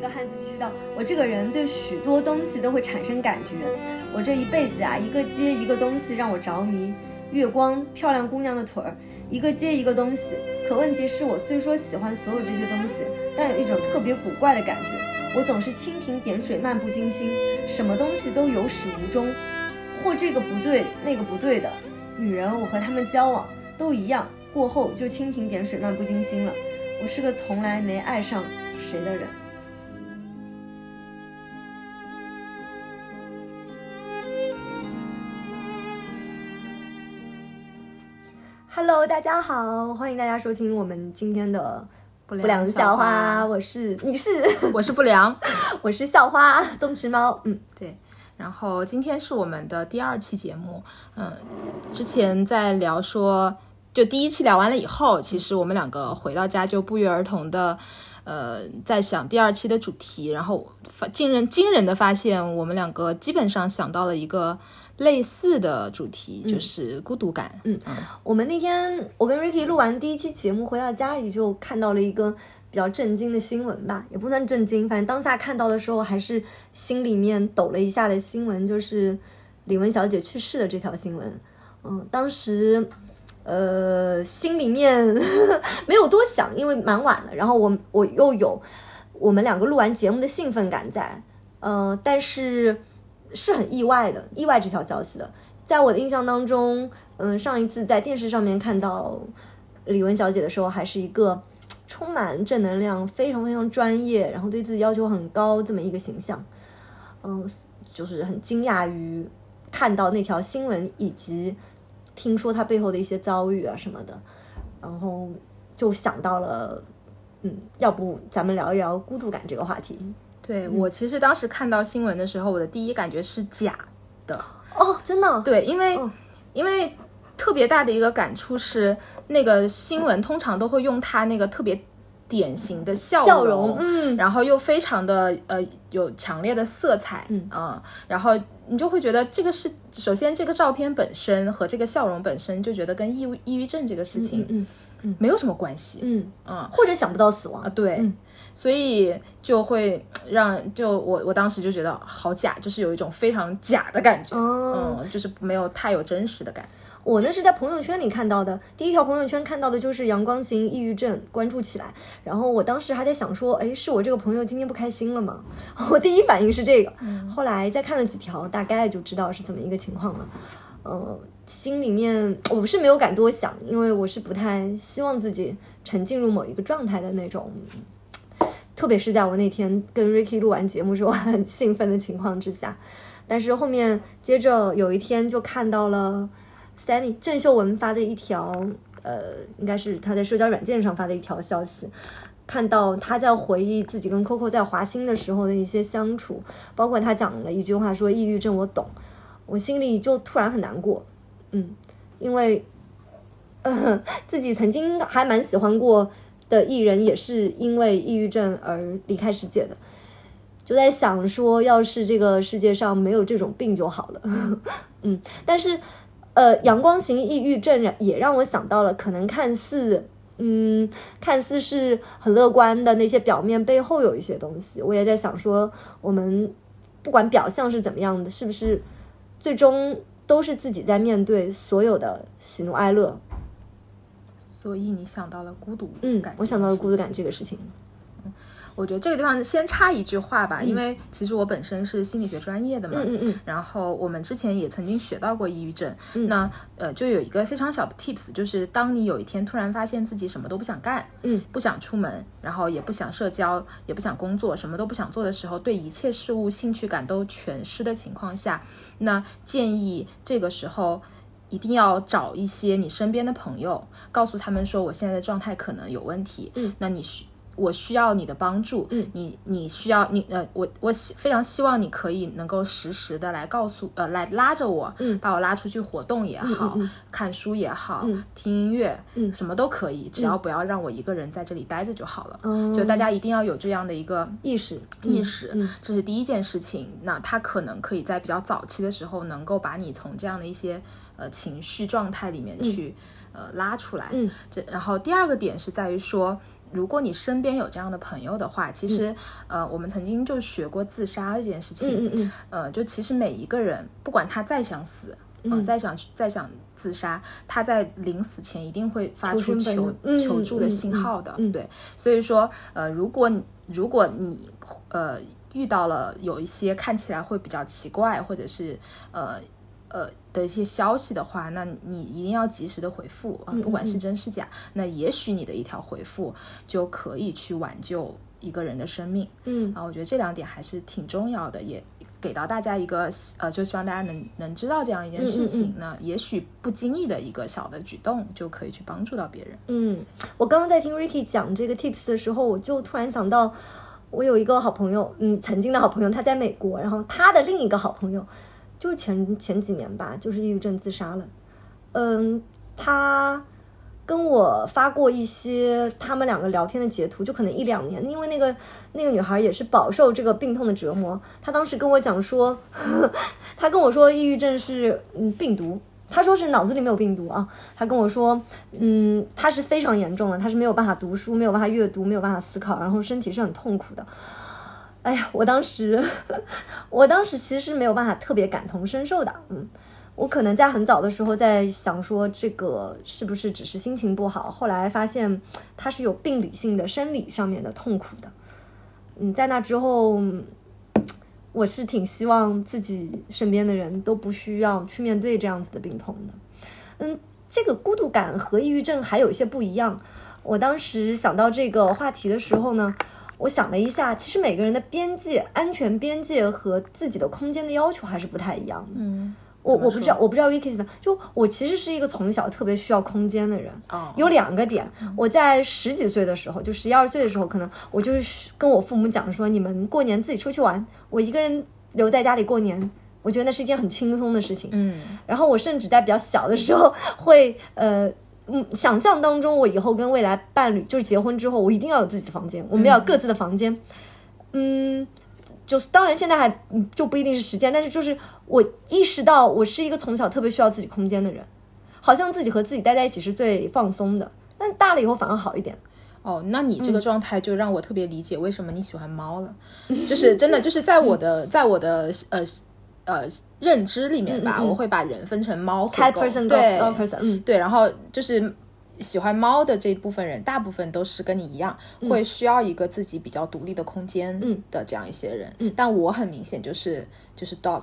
这个汉字去到我这个人对许多东西都会产生感觉。我这一辈子啊，一个接一个东西让我着迷，月光、漂亮姑娘的腿儿，一个接一个东西。可问题是我虽说喜欢所有这些东西，但有一种特别古怪的感觉，我总是蜻蜓点水、漫不经心，什么东西都有始无终，或这个不对，那个不对的。女人，我和她们交往都一样，过后就蜻蜓点水、漫不经心了。我是个从来没爱上谁的人。Hello，大家好，欢迎大家收听我们今天的不不良校花。我是你是 我是不良。我是校花宗池猫。嗯，对，然后今天是我们的第二期节目。嗯，之前在聊说，就第一期聊完了以后，其实我们两个回到家就不约而同的，呃，在想第二期的主题，然后发惊人惊人的发现，我们两个基本上想到了一个类似的主题，就是孤独感。嗯我们那天我跟 Ricky 录完第一期节目，回到家里就看到了一个比较震惊的新闻吧，也不算震惊，反正当下看到的时候还是心里面抖了一下的新闻，就是李玟小姐去世的这条新闻。嗯，当时呃心里面没有多想，因为蛮晚了，然后我我又有我们两个录完节目的兴奋感在，呃，但是是很意外的，意外这条消息的。在我的印象当中，嗯，上一次在电视上面看到李玟小姐的时候，还是一个充满正能量、非常非常专业，然后对自己要求很高这么一个形象。嗯，就是很惊讶于看到那条新闻，以及听说她背后的一些遭遇啊什么的，然后就想到了，嗯，要不咱们聊一聊孤独感这个话题？对我其实当时看到新闻的时候，我的第一感觉是假的。哦，真的？对，因为、嗯因为特别大的一个感触是，那个新闻通常都会用它那个特别典型的笑容，笑容嗯。然后又非常的呃有强烈的色彩，嗯然后你就会觉得这个是首先这个照片本身和这个笑容本身就觉得跟抑郁抑郁症这个事情嗯嗯。没有什么关系，嗯嗯。或者想不到死亡啊，对，所以就会让就我我当时就觉得好假，就是有一种非常假的感觉，哦嗯，就是没有太有真实的感。我呢是在朋友圈里看到的，第一条朋友圈看到的就是阳光型抑郁症，关注起来。然后我当时还在想说，哎，是我这个朋友今天不开心了吗？我第一反应是这个，后来再看了几条，大概就知道是怎么一个情况了。呃，心里面我不是没有敢多想，因为我是不太希望自己沉浸入某一个状态的那种。特别是在我那天跟 Ricky 录完节目之后很兴奋的情况之下，但是后面接着有一天就看到了 Sammy 郑秀文发的一条，呃，应该是他在社交软件上发的一条消息，看到他在回忆自己跟 Coco 在华兴的时候的一些相处，包括他讲了一句话说“抑郁症我懂”，我心里就突然很难过，嗯，因为，呃，自己曾经还蛮喜欢过的艺人，也是因为抑郁症而离开世界的。就在想说，要是这个世界上没有这种病就好了。嗯，但是，呃，阳光型抑郁症也让我想到了，可能看似，嗯，看似是很乐观的那些表面背后有一些东西。我也在想说，我们不管表象是怎么样的，是不是最终都是自己在面对所有的喜怒哀乐？所以你想到了孤独嗯感，，我想到了孤独感这这个事情。嗯我觉得这个地方先插一句话吧，因为其实我本身是心理学专业的嘛，嗯嗯然后我们之前也曾经学到过抑郁症，那呃就有一个非常小的 tips，就是当你有一天突然发现自己什么都不想干，嗯，不想出门，然后也不想社交，也不想工作，什么都不想做的时候，对一切事物兴趣感都全失的情况下，那建议这个时候。一定要找一些你身边的朋友，告诉他们说我现在的状态可能有问题，嗯，那你需我需要你的帮助，嗯，你你需要你呃，我我希非常希望你可以能够实时的来告诉呃来拉着我，嗯。把我拉出去活动也好，嗯嗯看书也好，嗯。听音乐，嗯。什么都可以，只要不要让我一个人在这里待着就好了。嗯，就大家一定要有这样的一个意识。意识，嗯这是第一件事情。那他可能可以在比较早期的时候，能够把你从这样的一些呃情绪状态里面去、呃拉出来。嗯，这然后第二个点是在于说，如果你身边有这样的朋友的话，其实，呃，我们曾经就学过自杀这件事情，嗯嗯嗯，呃，就其实每一个人，不管他再想死，嗯、再想再想自杀，他在临死前一定会发出求求助的嗯信号的，嗯嗯。对，所以说，呃，如果如果你呃遇到了有一些看起来会比较奇怪，或者是呃呃的一些消息的话，那你一定要及时的回复啊、嗯不管是真是假。那也许你的一条回复就可以去挽救一个人的生命嗯啊，我觉得这两点还是挺重要的，也。给到大家一个呃，就希望大家能能知道这样一件事情，嗯嗯那也许不经意的一个小的举动就可以去帮助到别人。嗯，我刚刚在听 Ricky 讲这个 tips 的时候，我就突然想到，我有一个好朋友，嗯，曾经的好朋友，他在美国，然后他的另一个好朋友，就是前前几年吧，就是抑郁症自杀了。嗯，他跟我发过一些他们两个聊天的截图，就可能一两年，因为那个那个女孩也是饱受这个病痛的折磨。她当时跟我讲说，她跟我说抑郁症是嗯病毒，她说是脑子里没有病毒啊。她跟我说，嗯，她是非常严重的，她是没有办法读书，没有办法阅读，没有办法思考，然后身体是很痛苦的。哎呀，我当时，我当时其实没有办法特别感同身受的，嗯。我可能在很早的时候在想说，这个是不是只是心情不好？后来发现它是有病理性的、生理上面的痛苦的。嗯，在那之后，我是挺希望自己身边的人都不需要去面对这样子的病痛的。嗯，这个孤独感和抑郁症还有一些不一样。我当时想到这个话题的时候呢，我想了一下，其实每个人的边界、安全边界和自己的空间的要求还是不太一样的。嗯，我我不知道，我不知道 Vicky 怎么，就我其实是一个从小特别需要空间的人。哦，有两个点，我在十几岁的时候，就十一二岁的时候，可能我就是跟我父母讲说，你们过年自己出去玩，我一个人留在家里过年，我觉得那是一件很轻松的事情。嗯然后我甚至在比较小的时候会呃。嗯，想象当中，我以后跟未来伴侣，就是结婚之后，我一定要有自己的房间，我们要有各自的房间。嗯，就是当然现在还嗯就不一定是时间，但是就是我意识到我是一个从小特别需要自己空间的人，好像自己和自己待在一起是最放松的，但大了以后反而好一点。哦，那你嗯这个状态就让我特别理解为什么你喜欢猫了，就是真的就是在我的在我的呃呃认知里面吧，嗯嗯嗯我会把人分成猫和狗对 person，嗯对，然后就是喜欢猫的这部分人，大部分都是跟你一样，会需要一个自己比较独立的空间嗯的这样一些人。但我很明显就是就是 dog。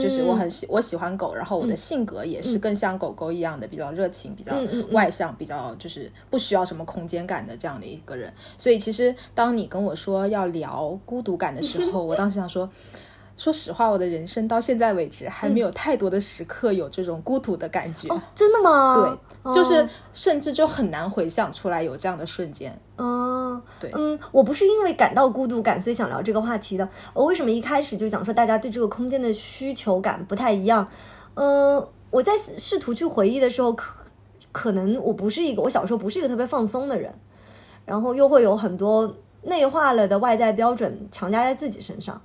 就是嗯我很喜我喜欢狗，然后我的性格也是更像狗狗一样的，比较热情，比较外向，比较就是不需要什么空间感的这样的一个人。所以其实当你跟我说要聊孤独感的时候，我当时想说。说实话，我的人生到现在为止还没有太多的时刻有这种孤独的感觉。真的吗？对，就是哦甚至就很难回想出来有这样的瞬间。嗯，对嗯，我不是因为感到孤独感，所以想聊这个话题的。我为什么一开始就讲说大家对这个空间的需求感不太一样？嗯，我在试图去回忆的时候，可可能我不是一个，我小时候不是一个特别放松的人，然后又会有很多内化了的外在标准强加在自己身上。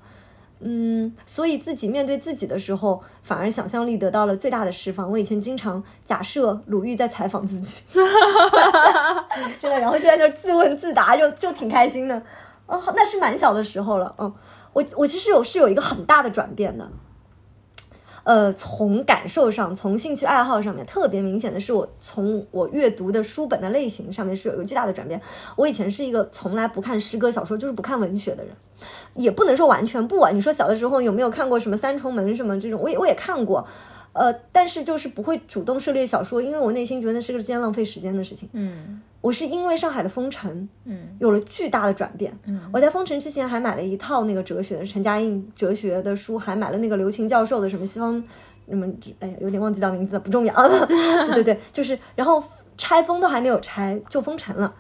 嗯，所以自己面对自己的时候，反而想象力得到了最大的释放。我以前经常假设鲁豫在采访自己，真的，然后现在就自问自答，就就挺开心的。哦，那是蛮小的时候了。嗯，我我其实有是有一个很大的转变的。呃，从感受上，从兴趣爱好上面，特别明显的是，我从我阅读的书本的类型上面是有一个巨大的转变。我以前是一个从来不看诗歌小说，就是不看文学的人，也不能说完全不啊。你说小的时候有没有看过什么《三重门》什么这种？我也我也看过，呃，但是就是不会主动涉猎小说，因为我内心觉得那是个件浪费时间的事情。嗯我是因为上海的封城，嗯有了巨大的转变。嗯我在封城之前还买了一套那个哲学的陈嘉映哲学的书，还买了那个刘擎教授的什么西方什么，哎呀，有点忘记到名字了，不重要。对对对，就是，然后拆封都还没有拆就封城了。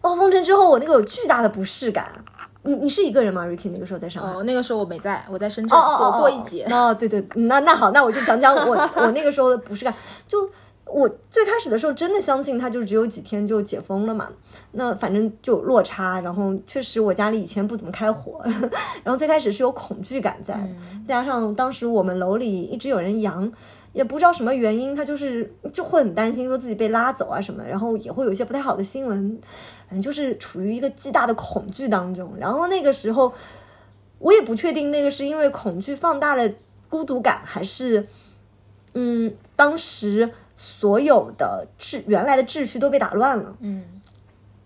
哦，封城之后我那个有巨大的不适感。你你是一个人吗，Ricky？那个时候在上海？哦，那个时候我没在，我在深圳哦哦哦躲过一劫。哦，对对，那那好，那我就讲讲我我那个时候的不适感。就我最开始的时候真的相信他就只有几天就解封了嘛，那反正就落差，然后确实我家里以前不怎么开火，然后最开始是有恐惧感在，再加上当时我们楼里一直有人阳，也不知道什么原因，他就是就会很担心说自己被拉走啊什么的，然后也会有一些不太好的新闻，嗯，就是处于一个极大的恐惧当中，然后那个时候我也不确定那个是因为恐惧放大了孤独感，还是嗯当时。所有的秩原来的秩序都被打乱了，嗯，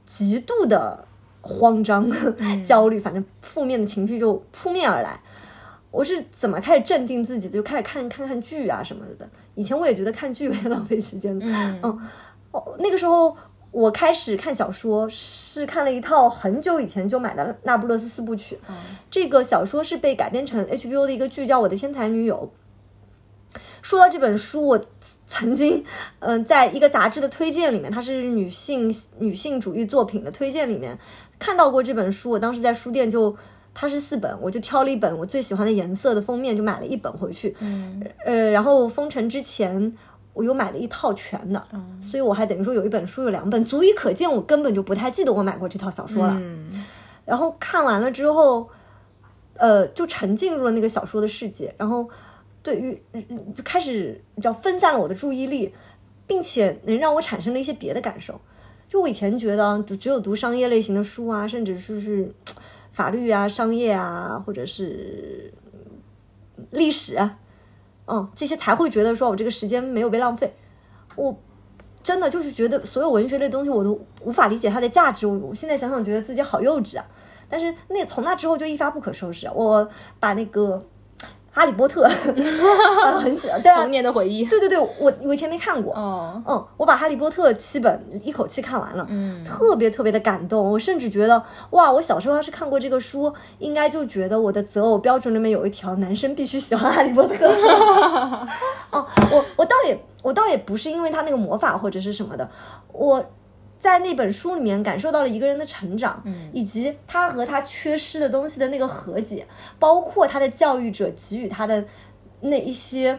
极度的慌张、焦虑，反正负面的情绪就扑面而来。我是怎么开始镇定自己的？就开始看看看剧啊什么的。以前我也觉得看剧有点浪费时间的，嗯，哦，那个时候我开始看小说，是看了一套很久以前就买的《那不勒斯四部曲》。这个小说是被改编成 HBO 的一个剧，叫《我的天才女友》。说到这本书，我曾经，嗯，在一个杂志的推荐里面，它是女性女性主义作品的推荐里面看到过这本书。我当时在书店就，它是四本，我就挑了一本我最喜欢的颜色的封面，就买了一本回去。嗯，呃，然后封城之前，我又买了一套全的，所以我还等于说有一本书有两本，足以可见我根本就不太记得我买过这套小说了。嗯，然后看完了之后，呃，就沉浸入了那个小说的世界，然后。对于就开始叫分散了我的注意力，并且能让我产生了一些别的感受。就我以前觉得，只有读商业类型的书啊，甚至是是法律啊、商业啊，或者是历史啊，嗯，这些才会觉得说我这个时间没有被浪费。我真的就是觉得所有文学类东西我都无法理解它的价值。我我现在想想觉得自己好幼稚啊！但是那从那之后就一发不可收拾。我把那个。哈利波特 很喜欢，对啊，童年的回忆。对对对，我我以前没看过，哦，嗯，我把哈利波特七本一口气看完了，嗯，特别特别的感动。我甚至觉得，哇，我小时候要是看过这个书，应该就觉得我的择偶标准里面有一条，男生必须喜欢哈利波特。哦，我我倒也我倒也不是因为他那个魔法或者是什么的，我。在那本书里面感受到了一个人的成长，嗯，以及他和他缺失的东西的那个和解，包括他的教育者给予他的那一些，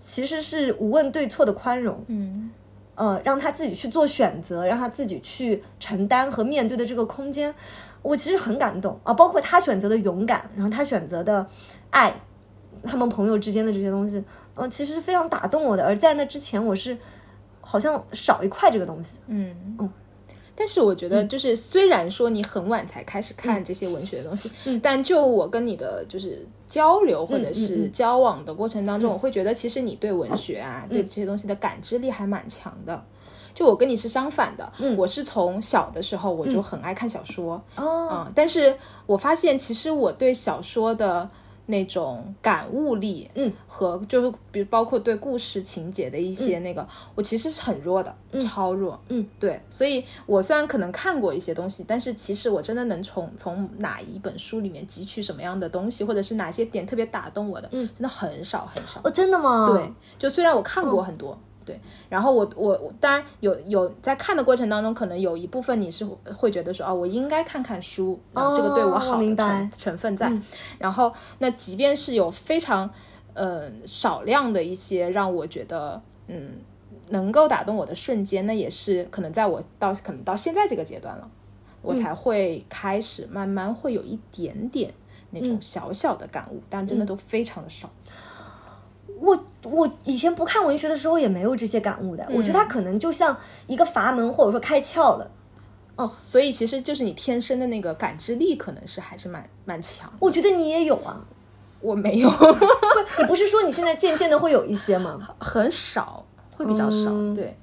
其实是无问对错的宽容，嗯，呃，让他自己去做选择，让他自己去承担和面对的这个空间，我其实很感动啊，包括他选择的勇敢，然后他选择的爱，他们朋友之间的这些东西，嗯，其实是非常打动我的。而在那之前，我是。好像少一块这个东西，嗯。嗯，但是我觉得就是虽然说你很晚才开始看这些文学的东西，嗯，但就我跟你的就是交流或者是交往的过程当中，我会觉得其实你对文学啊，对这些东西的感知力还蛮强的。就我跟你是相反的，嗯，我是从小的时候我就很爱看小说，哦，嗯，但是我发现其实我对小说的。那种感悟力，嗯，和就是比如包括对故事情节的一些那个，我其实是很弱的，超弱，嗯，对，所以我虽然可能看过一些东西，但是其实我真的能从从哪一本书里面汲取什么样的东西，或者是哪些点特别打动我的，嗯，真的很少很少。哦，真的吗？对，就虽然我看过很多。对，然后我我我当然有有在看的过程当中，可能有一部分你是会觉得说哦，我应该看看书，然后这个对我好的成成分在。然后那即便是有非常呃少量的一些让我觉得嗯能够打动我的瞬间，那也是可能在我到可能到现在这个阶段了，我才会开始慢慢会有一点点那种小小的感悟，但真的都非常的少。我我以前不看文学的时候也没有这些感悟的，我觉得它可能就像一个阀门或者说开窍了，哦，所以其实就是你天生的那个感知力可能是还是蛮蛮强。我觉得你也有啊，我没有，你不是说你现在渐渐的会有一些吗？很少，会比较少，对。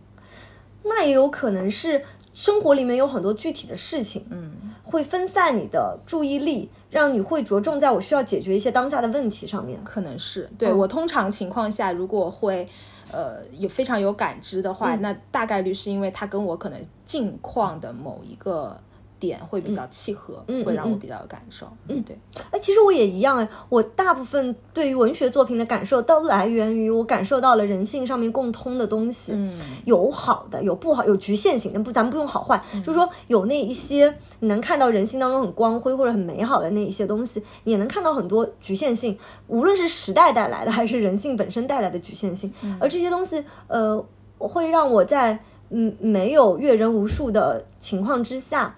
那也有可能是生活里面有很多具体的事情，嗯，会分散你的注意力。让你会着重在我需要解决一些当下的问题上面，可能是对我通常情况下，如果会，呃，有非常有感知的话，那大概率是因为他跟我可能近况的某一个。点会比较契合，会让我比较有感受。嗯，对。哎，其实我也一样哎，我大部分对于文学作品的感受都来源于我感受到了人性上面共通的东西。嗯，有好的，有不好，有局限性的，不，咱们不用好坏，就是说有那一些你能看到人性当中很光辉或者很美好的那一些东西，也能看到很多局限性，无论是时代带来的，还是人性本身带来的局限性。而这些东西，呃。会让我在嗯没有阅人无数的情况之下，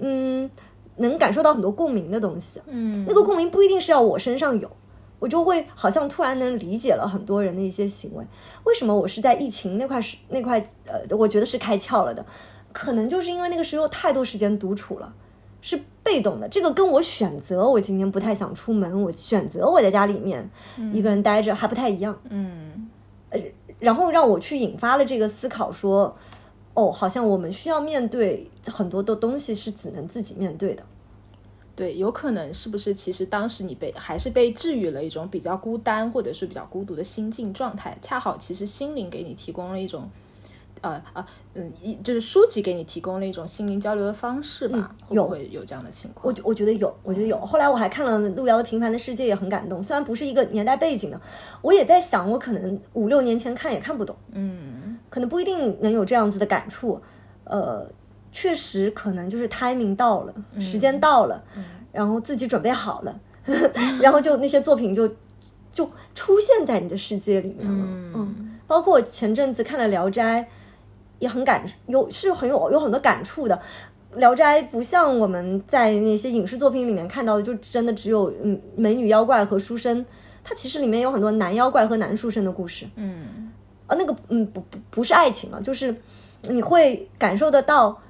嗯，能感受到很多共鸣的东西。嗯，那个共鸣不一定是要我身上有，我就会好像突然能理解了很多人的一些行为。为什么我是在疫情那块是那块呃，我觉得是开窍了的，可能就是因为那个时候有太多时间独处了。是被动的，这个跟我选择我今天不太想出门，我选择我在家里面一个人待着还不太一样。嗯，呃，然后让我去引发了这个思考，说，哦，好像我们需要面对很多的东西是只能自己面对的。对，有可能是不是？其实当时你被还是被治愈了一种比较孤单或者是比较孤独的心境状态，恰好其实心灵给你提供了一种。呃呃嗯，一就是书籍给你提供了一种心灵交流的方式吧？会不会有这样的情况？我我觉得有，我觉得有。后来我还看了路遥的《平凡的世界》，也很感动。虽然不是一个年代背景的，我也在想，我可能五六年前看也看不懂，嗯，可能不一定能有这样子的感触。呃，确实可能就是 timing 到了，时间到了，然后自己准备好了，然后就那些作品就就出现在你的世界里面了。嗯，包括前阵子看了《聊斋》。也很感有是很有有很多感触的，《聊斋》不像我们在那些影视作品里面看到的，就真的只有嗯美女妖怪和书生，它其实里面有很多男妖怪和男书生的故事。嗯，啊，那个嗯不不不是爱情啊，就是你会感受得到，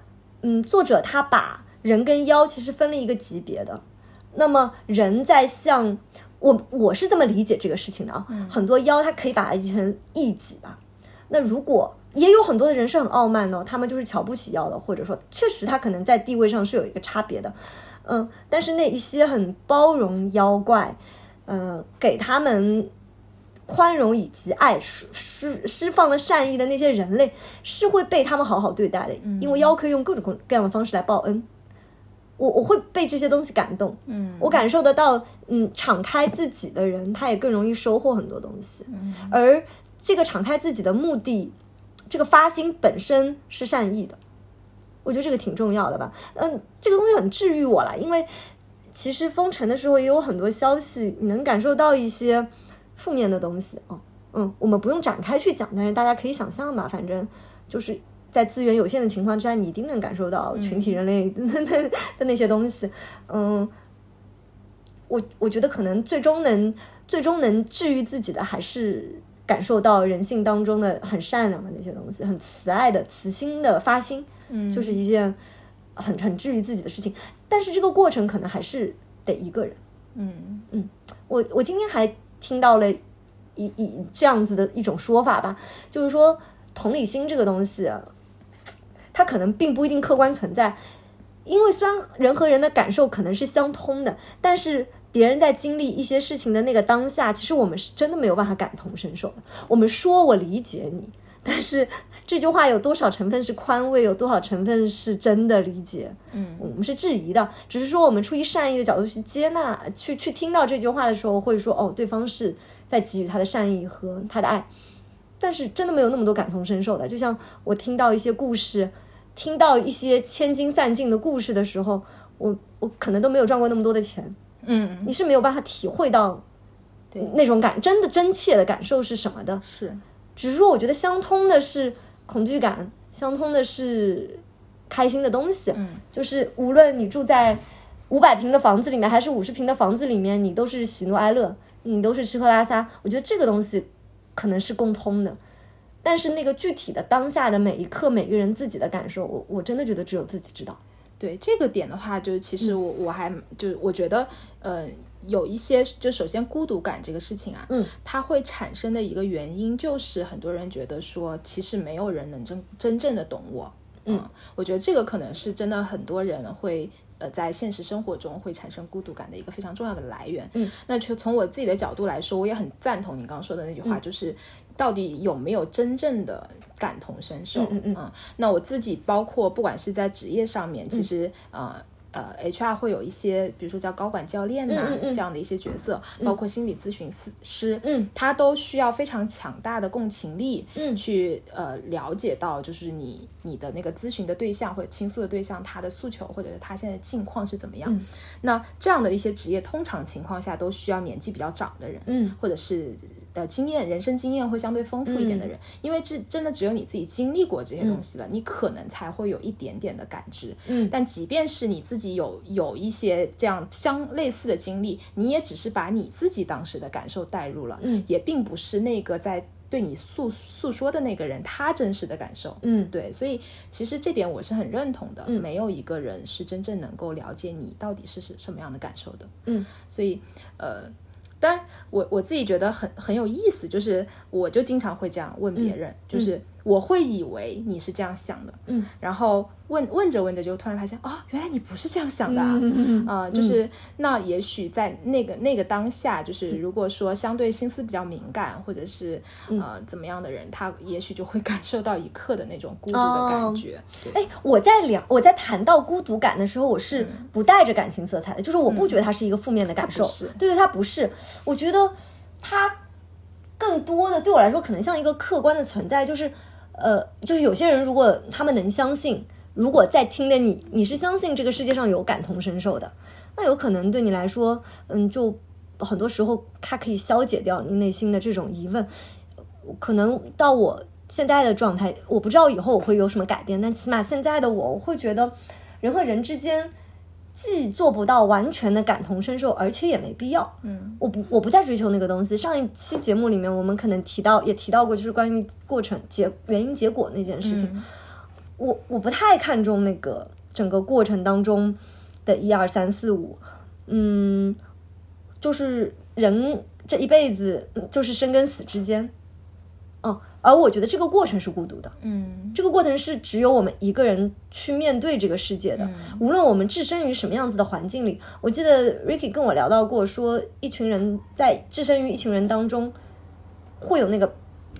嗯，作者他把人跟妖其实分了一个级别的，那么人在向我我是这么理解这个事情的啊，很多妖他可以把它译成异己吧，那如果。也有很多的人是很傲慢的，他们就是瞧不起妖的，或者说确实他可能在地位上是有一个差别的，嗯，但是那一些很包容妖怪，嗯，给他们宽容以及爱，释释释放了善意的那些人类，是会被他们好好对待的，因为妖可以用各种各样的方式来报恩，我我会被这些东西感动，嗯，我感受得到，嗯，敞开自己的人，他也更容易收获很多东西，而这个敞开自己的目的。这个发心本身是善意的，我觉得这个挺重要的吧。嗯，这个东西很治愈我了，因为其实封城的时候也有很多消息，你能感受到一些负面的东西哦。嗯，我们不用展开去讲，但是大家可以想象吧。反正就是在资源有限的情况之下，你一定能感受到群体人类 的那些东西。嗯，我我觉得可能最终能最终能治愈自己的还是。感受到人性当中的很善良的那些东西，很慈爱的慈心的发心，嗯，就是一件很很治愈自己的事情。但是这个过程可能还是得一个人，嗯嗯。我我今天还听到了一一这样子的一种说法吧，就是说同理心这个东西，它可能并不一定客观存在，因为虽然人和人的感受可能是相通的，但是。别人在经历一些事情的那个当下，其实我们是真的没有办法感同身受的。我们说我理解你，但是这句话有多少成分是宽慰，有多少成分是真的理解？嗯，我们是质疑的。只是说我们出于善意的角度去接纳，去去听到这句话的时候，会说哦，对方是在给予他的善意和他的爱。但是真的没有那么多感同身受的。就像我听到一些故事，听到一些千金散尽的故事的时候，我我可能都没有赚过那么多的钱。嗯，你是没有办法体会到，对那种感真的真切的感受是什么的。是，只是说我觉得相通的是恐惧感，相通的是开心的东西。嗯，就是无论你住在五百平的房子里面，还是五十平的房子里面，你都是喜怒哀乐，你都是吃喝拉撒。我觉得这个东西可能是共通的，但是那个具体的当下的每一刻，每个人自己的感受，我我真的觉得只有自己知道。对这个点的话，就是其实我我还就是我觉得，呃，有一些就首先孤独感这个事情啊，嗯，它会产生的一个原因就是很多人觉得说，其实没有人能真真正的懂我，嗯，我觉得这个可能是真的很多人会呃在现实生活中会产生孤独感的一个非常重要的来源，嗯，那就从我自己的角度来说，我也很赞同你刚刚说的那句话，就是到底有没有真正的。感同身受，嗯嗯那我自己包括不管是在职业上面，其实呃，呃，HR 会有一些，比如说叫高管教练呐、嗯嗯嗯。这样的一些角色，包括心理咨询师师，嗯，他都需要非常强大的共情力，嗯。去呃了解到就是你你的那个咨询的对象或者倾诉的对象他的诉求或者是他现在的境况是怎么样。嗯。那这样的一些职业，通常情况下都需要年纪比较长的人，嗯。或者是呃经验人生经验会相对丰富一点的人，因为这真的只有你自己经历过这些东西了，你可能才会有一点点的感知。嗯。但即便是你自己有有一些这样相类似的经历，你也只是把你自己当时的感受带入了，嗯也并不是那个在对你诉诉说的那个人他真实的感受。嗯对，所以其实这点我是很认同的。嗯没有一个人是真正能够了解你到底是是什么样的感受的。嗯，所以呃，当然我我自己觉得很很有意思，就是我就经常会这样问别人，就是我会以为你是这样想的，嗯，然后问问着问着就突然发现哦、原来你不是这样想的啊。嗯嗯呃，就是那也许在那个那个当下，就是如果说相对心思比较敏感，或者是呃怎么样的人，他也许就会感受到一刻的那种孤独的感觉。对，哎，我在聊我在谈到孤独感的时候，我是不带着感情色彩的，就是我不觉得它是一个负面的感受，对对，它不是，我觉得它更多的对我来说，可能像一个客观的存在，就是呃，就是有些人如果他们能相信，如果在听的你你是相信这个世界上有感同身受的，那有可能对你来说，嗯，就很多时候它可以消解掉你内心的这种疑问，可能到我现在的状态，我不知道以后我会有什么改变，但起码现在的我，我会觉得人和人之间既做不到完全的感同身受，而且也没必要。嗯我不我不再追求那个东西。上一期节目里面，我们可能提到也提到过，就是关于过程结原因结果那件事情。嗯我我不太看重那个整个过程当中的一二三四五，嗯，就是人这一辈子嗯就是生跟死之间，嗯，而我觉得这个过程是孤独的，嗯这个过程是只有我们一个人去面对这个世界的，无论我们置身于什么样子的环境里。我记得 Ricky 跟我聊到过，说一群人在置身于一群人当中，会有那个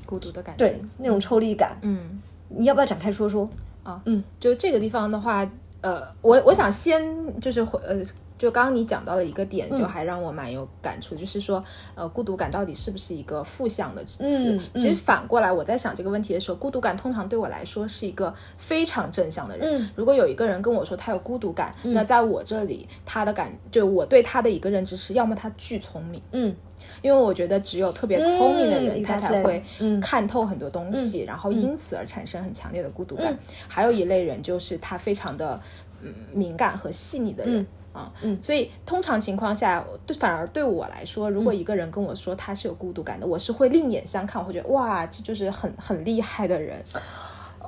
孤独的感觉。对那种抽离感。嗯。你要不要展开说说？啊，嗯，就这个地方的话，呃，我我想先就是回呃，就刚刚你讲到了一个点，就还让我蛮有感触，就是说，呃，孤独感到底是不是一个负向的词？嗯其实反过来，我在想这个问题的时候，孤独感通常对我来说是一个非常正向的人。嗯如果有一个人跟我说他有孤独感，那在我这里，他的感就我对他的一个认知是，要么他巨聪明，嗯因为我觉得只有特别聪明的人，嗯他才会嗯看透很多东西，然后因此而产生很强烈的孤独感。还有一类人就是他非常的嗯敏感和细腻的人。啊，嗯所以通常情况下，对反而对我来说，如果一个人跟我说他是有孤独感的，我是会另眼相看，我会觉得哇，这就是很很厉害的人。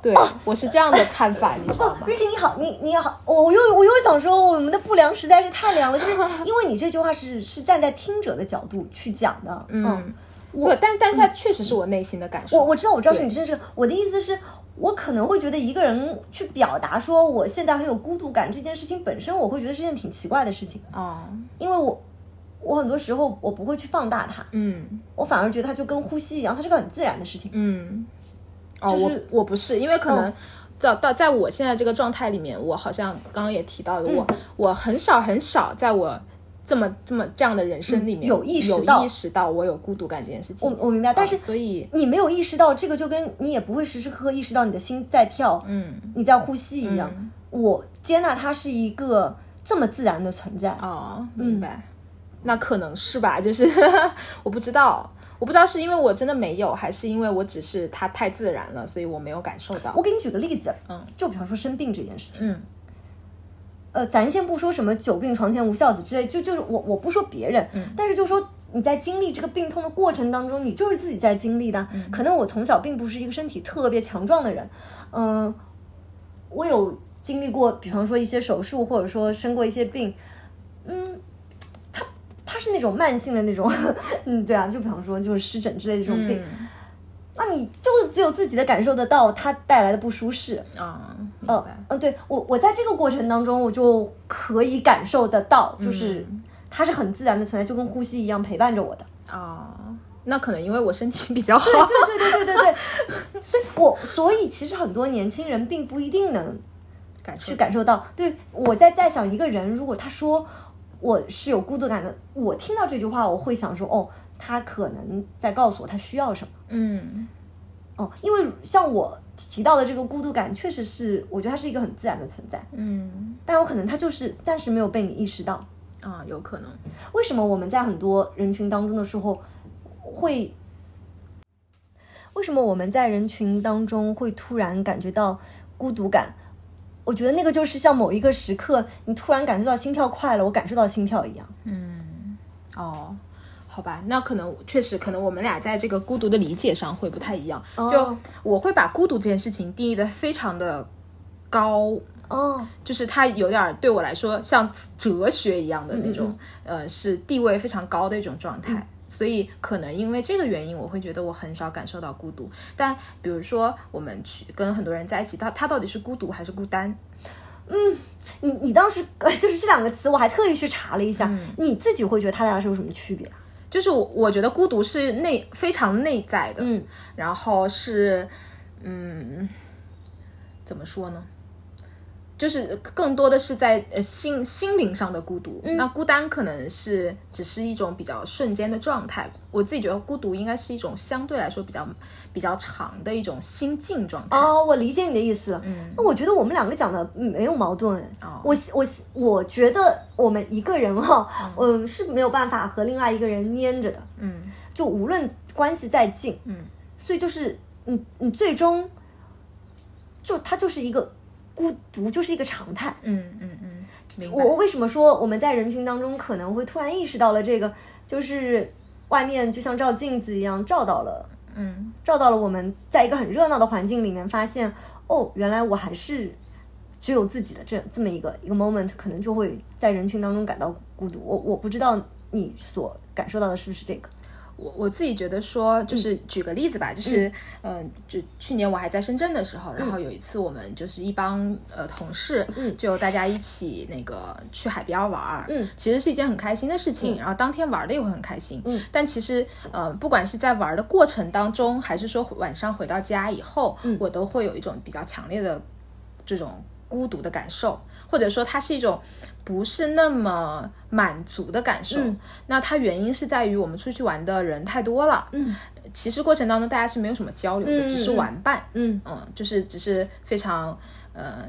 对，我是这样的看法，你知道吗？Ricky 你好，你你好，我又我又想说，我们的不良实在是太凉了，就是 因为你这句话是是站在听者的角度去讲的，嗯，我但但是它确实是我内心的感受。我我知道我知道是你真是我的意思是，我可能会觉得一个人去表达说我现在很有孤独感这件事情本身，我会觉得是件挺奇怪的事情，啊，因为我我很多时候我不会去放大它，嗯我反而觉得它就跟呼吸一样，它是个很自然的事情。嗯，哦，就是我我不是，因为可能嗯在到在我现在这个状态里面，我好像刚刚也提到了，嗯我我很少很少在我这么这么这样的人生里面、嗯有意识到有意识到我有孤独感这件事情。我我明白，但是啊所以你没有意识到这个，就跟你也不会时时刻刻意识到你的心在跳，嗯你在呼吸一样。嗯我接纳它是一个这么自然的存在。哦，明白。那可能是吧，就是 我不知道，我不知道是因为我真的没有，还是因为我只是它太自然了，所以我没有感受到。我给你举个例子，嗯，就比方说生病这件事情，嗯。呃，咱先不说什么久病床前无孝子之类，就就是我我不说别人，嗯。但是就说你在经历这个病痛的过程当中，你就是自己在经历的。嗯。可能我从小并不是一个身体特别强壮的人，嗯、我有经历过，比方说一些手术，或者说生过一些病，嗯，它它是那种慢性的那种，嗯，对啊，就比方说就是湿疹之类的这种病，嗯那你就只有自己的感受得到它带来的不舒适。啊，明嗯白。嗯，对我我在这个过程当中，我就可以感受得到，就是它是很自然的存在，就跟呼吸一样陪伴着我的。啊，那可能因为我身体比较好。对 对对对对对，所以我所以其实很多年轻人并不一定能感去感受到。对我在在想，一个人如果他说我是有孤独感的，我听到这句话，我会想说，哦，他可能在告诉我他需要什么。嗯哦，因为像我提到的这个孤独感，确实是我觉得它是一个很自然的存在，嗯但有可能它就是暂时没有被你意识到。啊，有可能。为什么我们在很多人群当中的时候会？为什么我们在人群当中会突然感觉到孤独感？我觉得那个就是像某一个时刻，你突然感觉到心跳快了，我感受到心跳一样。嗯哦，好吧，那可能确实，可能我们俩在这个孤独的理解上会不太一样。哦就我会把孤独这件事情定义的非常的高，哦，就是它有点儿对我来说像哲学一样的那种，呃，是地位非常高的一种状态。所以可能因为这个原因，我会觉得我很少感受到孤独。但比如说，我们去跟很多人在一起，他他到底是孤独还是孤单？嗯你你当时呃就是这两个词，我还特意去查了一下，你自己会觉得它俩是有什么区别？就是我我觉得孤独是内非常内在的，嗯然后是，嗯，怎么说呢？就是更多的是在呃心心灵上的孤独，那孤单可能是只是一种比较瞬间的状态。我自己觉得孤独应该是一种相对来说比较比较长的一种心境状态。哦，我理解你的意思了。嗯，那我觉得我们两个讲的嗯没有矛盾。哦我我我觉得我们一个人哈，嗯，是没有办法和另外一个人粘着的。嗯就无论关系再近，嗯，所以就是你你最终就它就是一个孤独，就是一个常态。嗯嗯嗯，我我为什么说我们在人群当中可能会突然意识到了这个，就是外面就像照镜子一样照到了，嗯照到了我们在一个很热闹的环境里面，发现哦，原来我还是只有自己的这这么一个一个 moment，可能就会在人群当中感到孤独。我我不知道你所感受到的是不是这个？我我自己觉得说，就是举个例子吧，就是嗯、呃就去年我还在深圳的时候，然后有一次我们就是一帮呃同事，嗯。就大家一起那个去海边玩儿，嗯，其实是一件很开心的事情，然后当天玩的也会很开心，嗯，但其实呃不管是在玩的过程当中，还是说晚上回到家以后，嗯。我都会有一种比较强烈的这种孤独的感受，或者说它是一种不是那么满足的感受。嗯。那它原因是在于我们出去玩的人太多了，嗯，其实过程当中大家是没有什么交流的，嗯只是玩伴，嗯。嗯，就是只是非常呃。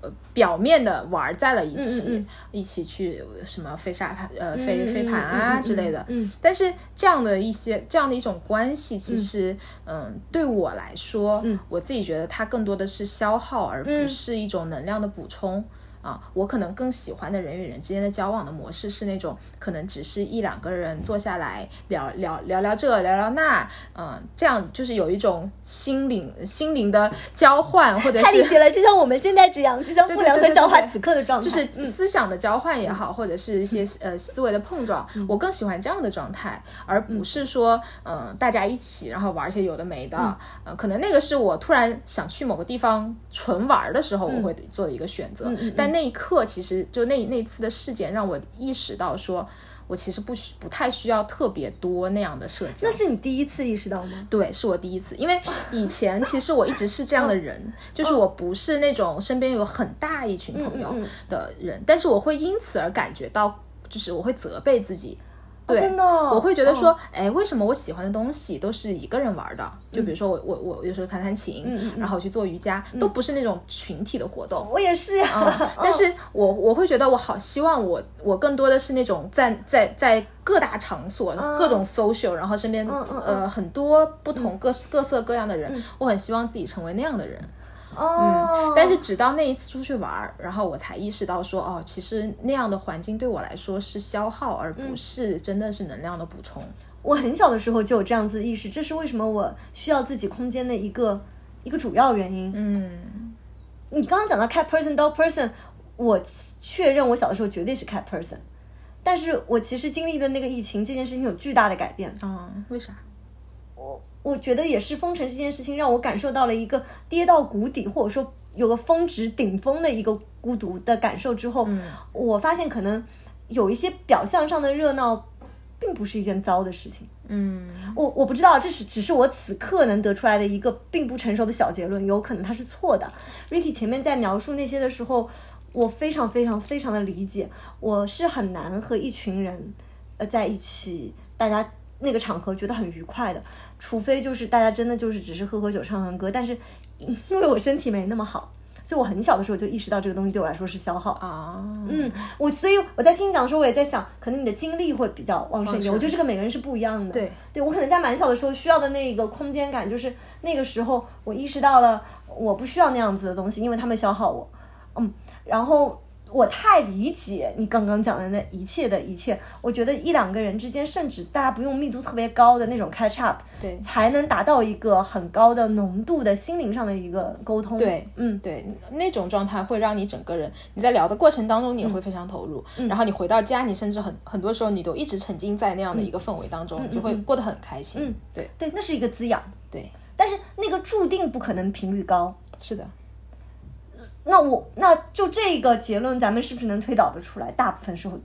呃表面的玩在了一起，嗯嗯一起去什么飞沙盘、呃飞嗯飞盘啊之类的，嗯。但是这样的一些这样的一种关系，其实嗯对我来说，嗯。我自己觉得它更多的是消耗，而不嗯。是一种能量的补充。啊，我可能更喜欢的人与人之间的交往的模式是那种可能只是一两个人坐下来聊聊聊聊这聊聊那，嗯，这样就是有一种心灵心灵的交换，或者是太理解了，就像我们现在这样，就像 不良和小华此刻的状态，就是思想的交换也好，或者是一些嗯呃思维的碰撞，我更喜欢这样的状态，而不是说嗯、呃大家一起然后玩一些有的没的，嗯呃，可能那个是我突然想去某个地方纯玩的时候我会做的一个选择，但那一刻其实就那那次的事件让我意识到说。我其实不需不太需要特别多那样的社交那，是你第一次意识到吗？对，是我第一次，因为以前其实我一直是这样的人，就是我不是那种身边有很大一群朋友嗯嗯嗯的人，但是我会因此而感觉到，就是我会责备自己。对，真的？哦我会觉得说，哎、为什么我喜欢的东西都是一个人玩的？就比如说我我我有时候弹弹琴，然后去做瑜伽，都不是那种群体的活动。我也是。但是我我会觉得我好希望我我更多的是那种在在在各大场所、各种 social，然后身边、呃很多不同各、各色各样的人，我很希望自己成为那样的人。哦，但是直到那一次出去玩儿，然后我才意识到说，哦，其实那样的环境对我来说是消耗，而不是真的是能量的补充。我很小的时候就有这样子的意识，这是为什么我需要自己空间的一个一个主要原因。嗯你刚刚讲到 cat person dog person，我确认我小的时候绝对是 cat person，但是我其实经历的那个疫情这件事情有巨大的改变。嗯，为啥？我我觉得也是封城这件事情让我感受到了一个跌到谷底，或者说有个峰值顶峰的一个孤独的感受之后，我发现可能有一些表象上的热闹。并不是一件糟的事情。嗯我我不知道，这是只是我此刻能得出来的一个并不成熟的小结论，有可能它是错的。Ricky 前面在描述那些的时候，我非常非常非常的理解，我是很难和一群人呃在一起，大家那个场合觉得很愉快的，除非就是大家真的就是只是喝喝酒唱唱歌，但是因为我身体没那么好。所以我很小的时候就意识到这个东西对我来说是消耗。啊，嗯，我所以我在听你讲的时候，我也在想，可能你的精力会比较旺盛一点。我觉得这个每个人是不一样的。对，对我可能在蛮小的时候需要的那个空间感，就是那个时候我意识到了我不需要那样子的东西，因为他们消耗我。嗯，然后我太理解你刚刚讲的那一切的一切。我觉得一两个人之间，甚至大家不用密度特别高的那种 catch up，对才能达到一个很高的浓度的心灵上的一个沟通。对嗯，对，那种状态会让你整个人，你在聊的过程当中，你也会非常投入。然后你回到家，你甚至很很多时候你都一直沉浸在那样的一个氛围当中，你就会过得很开心。嗯对对，那是一个滋养，对，但是那个注定不可能频率高。是的，那我那就这个结论，咱们是不是能推导得出来？大部分时候，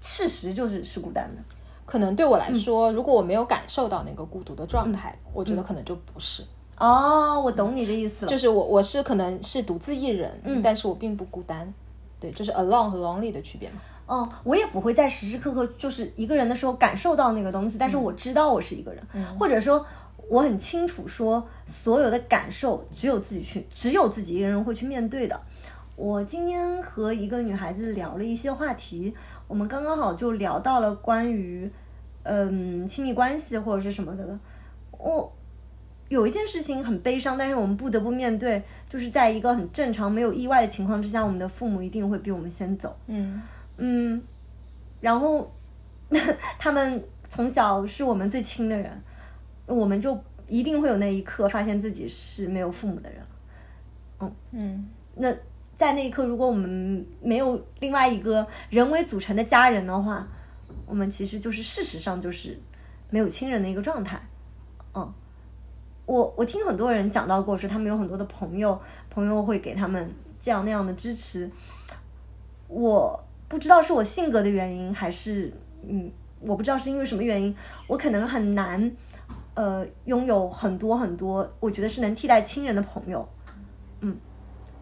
事实就是是孤单的。可能对我来嗯说，如果我没有感受到那个孤独的状态，我觉得可能就不是。哦，我懂你的意思了。就是我我是可能是独自一人，嗯但是我并不孤单。对，就是 alone 和 lonely 的区别嘛。哦，我也不会在时时刻刻就是一个人的时候感受到那个东西，但是我知道我是一个人，或者说我很清楚说所有的感受只有自己去，只有自己一个人会去面对的。我今天和一个女孩子聊了一些话题，我们刚刚好就聊到了关于嗯亲密关系或者是什么的。我有一件事情很悲伤，但是我们不得不面对，就是在一个很正常、没有意外的情况之下，我们的父母一定会比我们先走。嗯嗯，然后 他们从小是我们最亲的人，我们就一定会有那一刻发现自己是没有父母的人了。嗯那在那一刻，如果我们没有另外一个人为组成的家人的话，我们其实就是事实上就是没有亲人的一个状态。嗯，我我听很多人讲到过，说他们有很多的朋友，朋友会给他们这样那样的支持。我不知道是我性格的原因，还是嗯，我不知道是因为什么原因，我可能很难呃拥有很多很多，我觉得是能替代亲人的朋友。嗯，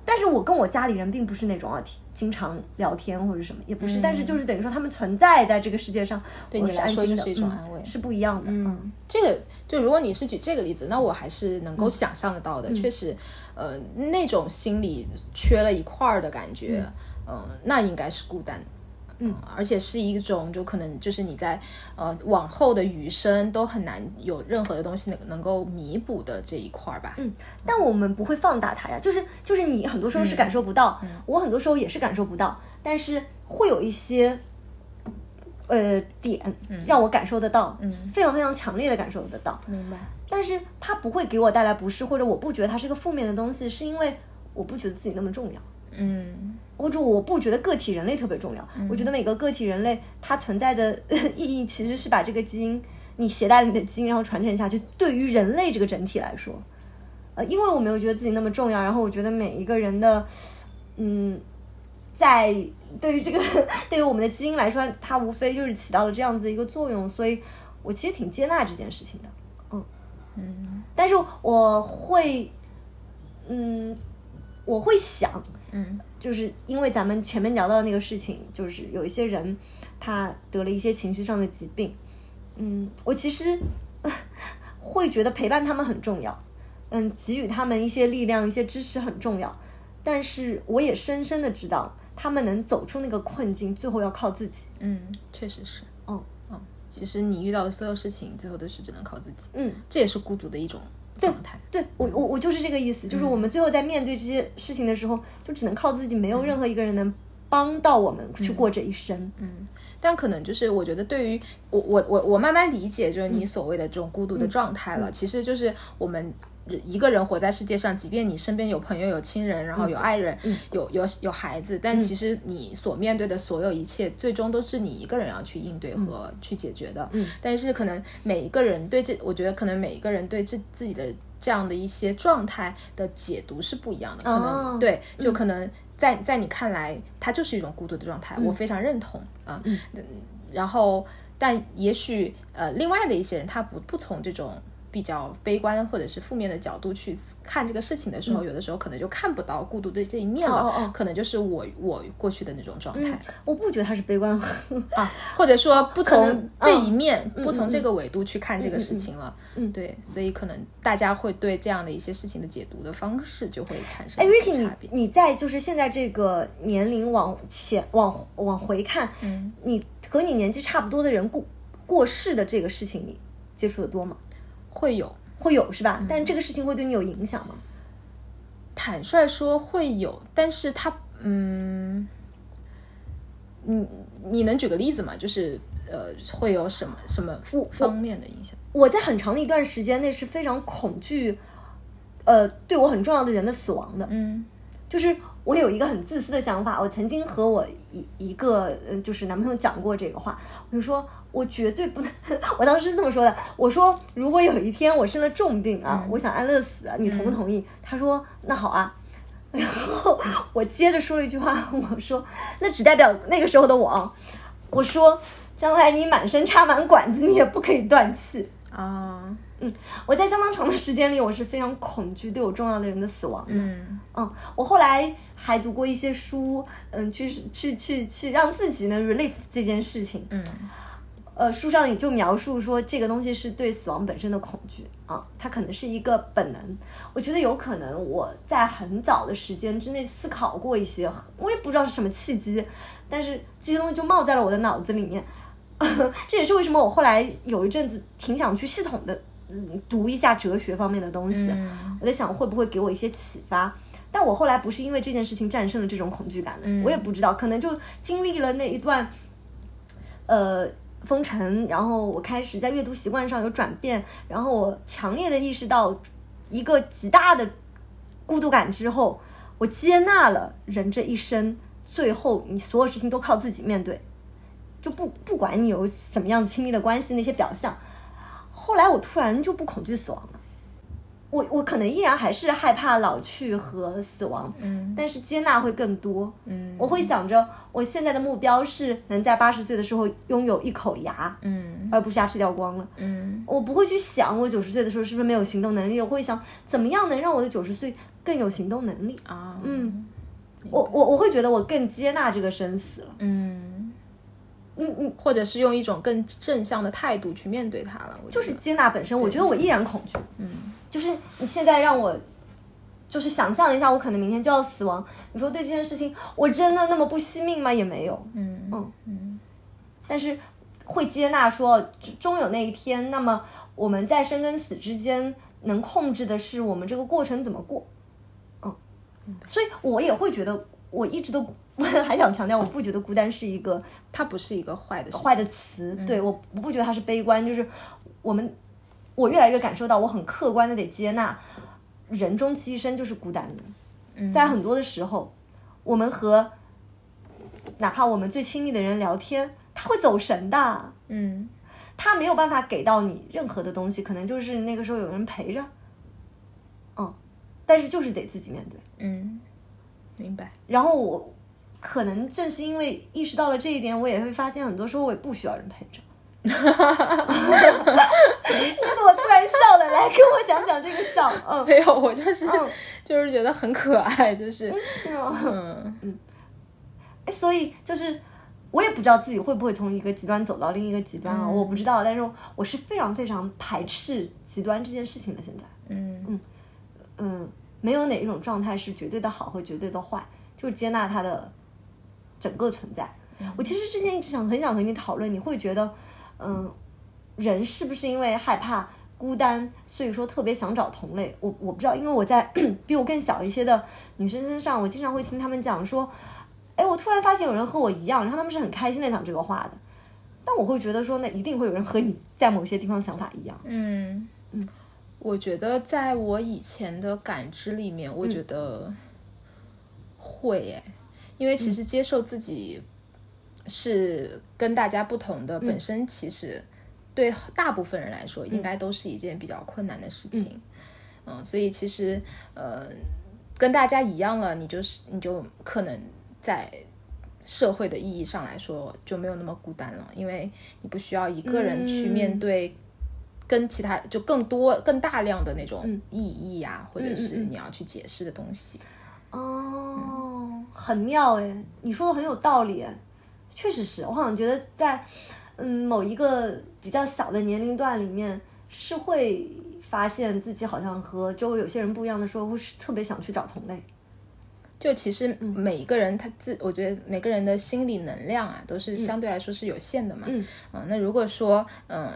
但是我跟我家里人并不是那种啊，经常聊天或者什么，也不是。但是就是等于说，他们存在在这个世界上，对你来说就是一种安慰嗯，是不一样的。嗯这个就如果你是举这个例子，那我还是能够想象得到的。确实，呃，那种心里缺了一块儿的感觉，嗯、那应该是孤单。嗯，而且是一种就可能就是你在呃往后的余生都很难有任何的东西能能够弥补的这一块儿吧。嗯，但我们不会放大它呀，就是就是你很多时候是感受不到，我很多时候也是感受不到，但是会有一些呃点让我感受得到，嗯非常非常强烈的感受得到，明白。但是它不会给我带来不适，或者我不觉得它是个负面的东西，是因为我不觉得自己那么重要。嗯。或者我不觉得个体人类特别重要，我觉得每个个体人类它存在的 意义其实是把这个基因你携带你的基因，然后传承下去。对于人类这个整体来说，呃，因为我没有觉得自己那么重要，然后我觉得每一个人的，嗯，在对于这个 对于我们的基因来说，它无非就是起到了这样子一个作用，所以我其实挺接纳这件事情的，嗯。嗯。但是我会，嗯，我会想，嗯就是因为咱们前面聊到的那个事情，就是有一些人他得了一些情绪上的疾病，嗯，我其实 会觉得陪伴他们很重要，嗯，给予他们一些力量、一些支持很重要，但是我也深深的知道，他们能走出那个困境，最后要靠自己。嗯，确实是。嗯嗯，其实你遇到的所有事情，最后都是只能靠自己。嗯，这也是孤独的一种状态。对我我我就是这个意思，就是我们最后在面对这些事情的时候，就只能靠自己，没有任何一个人能帮到我们去过这一生。嗯，但可能就是我觉得，对于我我我我慢慢理解，就是你所谓的这种孤独的状态了。其实就是我们一个人活在世界上，即便你身边有朋友、有亲人，然后有爱人、有有有孩子，但其实你所面对的所有一切，最终都是你一个人要去应对和去解决的。嗯，但是可能每一个人对这，我觉得可能每一个人对这自己的这样的一些状态的解读是不一样的。可能、哦对，就可能在在你看来，它就是一种孤独的状态，我非常认同啊。嗯然后，但也许呃，另外的一些人他不不从这种。比较悲观或者是负面的角度去看这个事情的时候，有的时候可能就看不到孤独的这一面了，可能就是我我过去的那种状态。我不觉得他是悲观。啊，或者说不从这一面，不从这个维度去看这个事情了。嗯，对，所以可能大家会对这样的一些事情的解读的方式就会产生哎，Ricky，你你在就是现在这个年龄往前往往回看，嗯，你和你年纪差不多的人过过世的这个事情，你接触的多吗？会有，会有是吧？但这个事情会对你有影响吗？坦率说会有，但是他，嗯，你你能举个例子吗？就是呃，会有什么什么方面的影响？我在很长的一段时间内是非常恐惧，呃，对我很重要的人的死亡的。嗯，就是我有一个很自私的想法，我曾经和我一一个就是男朋友讲过这个话，我就说。我绝对不能，我当时是这么说的。我说，如果有一天我生了重病啊，我想安乐死，你同不同意？他说，那好啊。然后我接着说了一句话，我说，那只代表那个时候的我。我说，将来你满身插满管子，你也不可以断气啊。嗯，我在相当长的时间里，我是非常恐惧对我重要的人的死亡的。嗯嗯，我后来还读过一些书，嗯，去去去去让自己能 relieve 这件事情。嗯。呃，书上也就描述说，这个东西是对死亡本身的恐惧啊，它可能是一个本能。我觉得有可能我在很早的时间之内思考过一些，我也不知道是什么契机，但是这些东西就冒在了我的脑子里面。这也是为什么我后来有一阵子挺想去系统的嗯读一下哲学方面的东西。我在想会不会给我一些启发，但我后来不是因为这件事情战胜了这种恐惧感的，我也不知道，可能就经历了那一段，呃。封尘，然后我开始在阅读习惯上有转变，然后我强烈的意识到一个极大的孤独感之后，我接纳了人这一生，最后你所有事情都靠自己面对，就不不管你有什么样子亲密的关系那些表象，后来我突然就不恐惧死亡了。我我可能依然还是害怕老去和死亡，嗯，但是接纳会更多，嗯，我会想着我现在的目标是能在八十岁的时候拥有一口牙，嗯，而不是牙齿掉光了，嗯，我不会去想我九十岁的时候是不是没有行动能力，我会想怎么样能让我的九十岁更有行动能力啊，嗯，我我我会觉得我更接纳这个生死了，嗯，嗯嗯，或者是用一种更正向的态度去面对它了，就是接纳本身，我觉得我依然恐惧，嗯。就是你现在让我，就是想象一下，我可能明天就要死亡。你说对这件事情，我真的那么不惜命吗？也没有。嗯嗯嗯。但是会接纳说，终有那一天。那么我们在生跟死之间，能控制的是我们这个过程怎么过。嗯。所以我也会觉得，我一直都还想强调，我不觉得孤单是一个，它不是一个坏的坏的词。对我，我不觉得它是悲观，就是我们。我越来越感受到，我很客观的得接纳，人终其一生就是孤单的。在很多的时候，我们和哪怕我们最亲密的人聊天，他会走神的。嗯，他没有办法给到你任何的东西，可能就是那个时候有人陪着。嗯，但是就是得自己面对。嗯，明白。然后我可能正是因为意识到了这一点，我也会发现很多时候我也不需要人陪着。哈哈哈！你怎么突然笑了？来跟我讲讲这个笑。嗯，没有，我就是就是觉得很可爱，就是嗯嗯。哎，所以就是我也不知道自己会不会从一个极端走到另一个极端啊，我不知道。但是我是非常非常排斥极端这件事情的。现在，嗯嗯嗯，没有哪一种状态是绝对的好和绝对的坏，就是接纳它的整个存在。我其实之前一直想很想和你讨论，你会觉得。嗯，人是不是因为害怕孤单，所以说特别想找同类？我我不知道，因为我在 比我更小一些的女生身上，我经常会听他们讲说，哎，我突然发现有人和我一样，然后他们是很开心的讲这个话的。但我会觉得说，那一定会有人和你在某些地方想法一样。嗯嗯，我觉得在我以前的感知里面，我觉得会哎，因为其实接受自己。是跟大家不同的，本身其实对大部分人来说，应该都是一件比较困难的事情。嗯，所以其实呃，跟大家一样了，你就是你就可能在社会的意义上来说就没有那么孤单了，因为你不需要一个人去面对跟其他就更多更大量的那种意义啊，或者是你要去解释的东西。哦，很妙哎，你说的很有道理，确实是我好像觉得在嗯某一个比较小的年龄段里面是会发现自己好像和周围有些人不一样的时候，会是特别想去找同类。就其实每一个人他自，我觉得每个人的心理能量啊，都是相对来说是有限的嘛。嗯。啊，那如果说嗯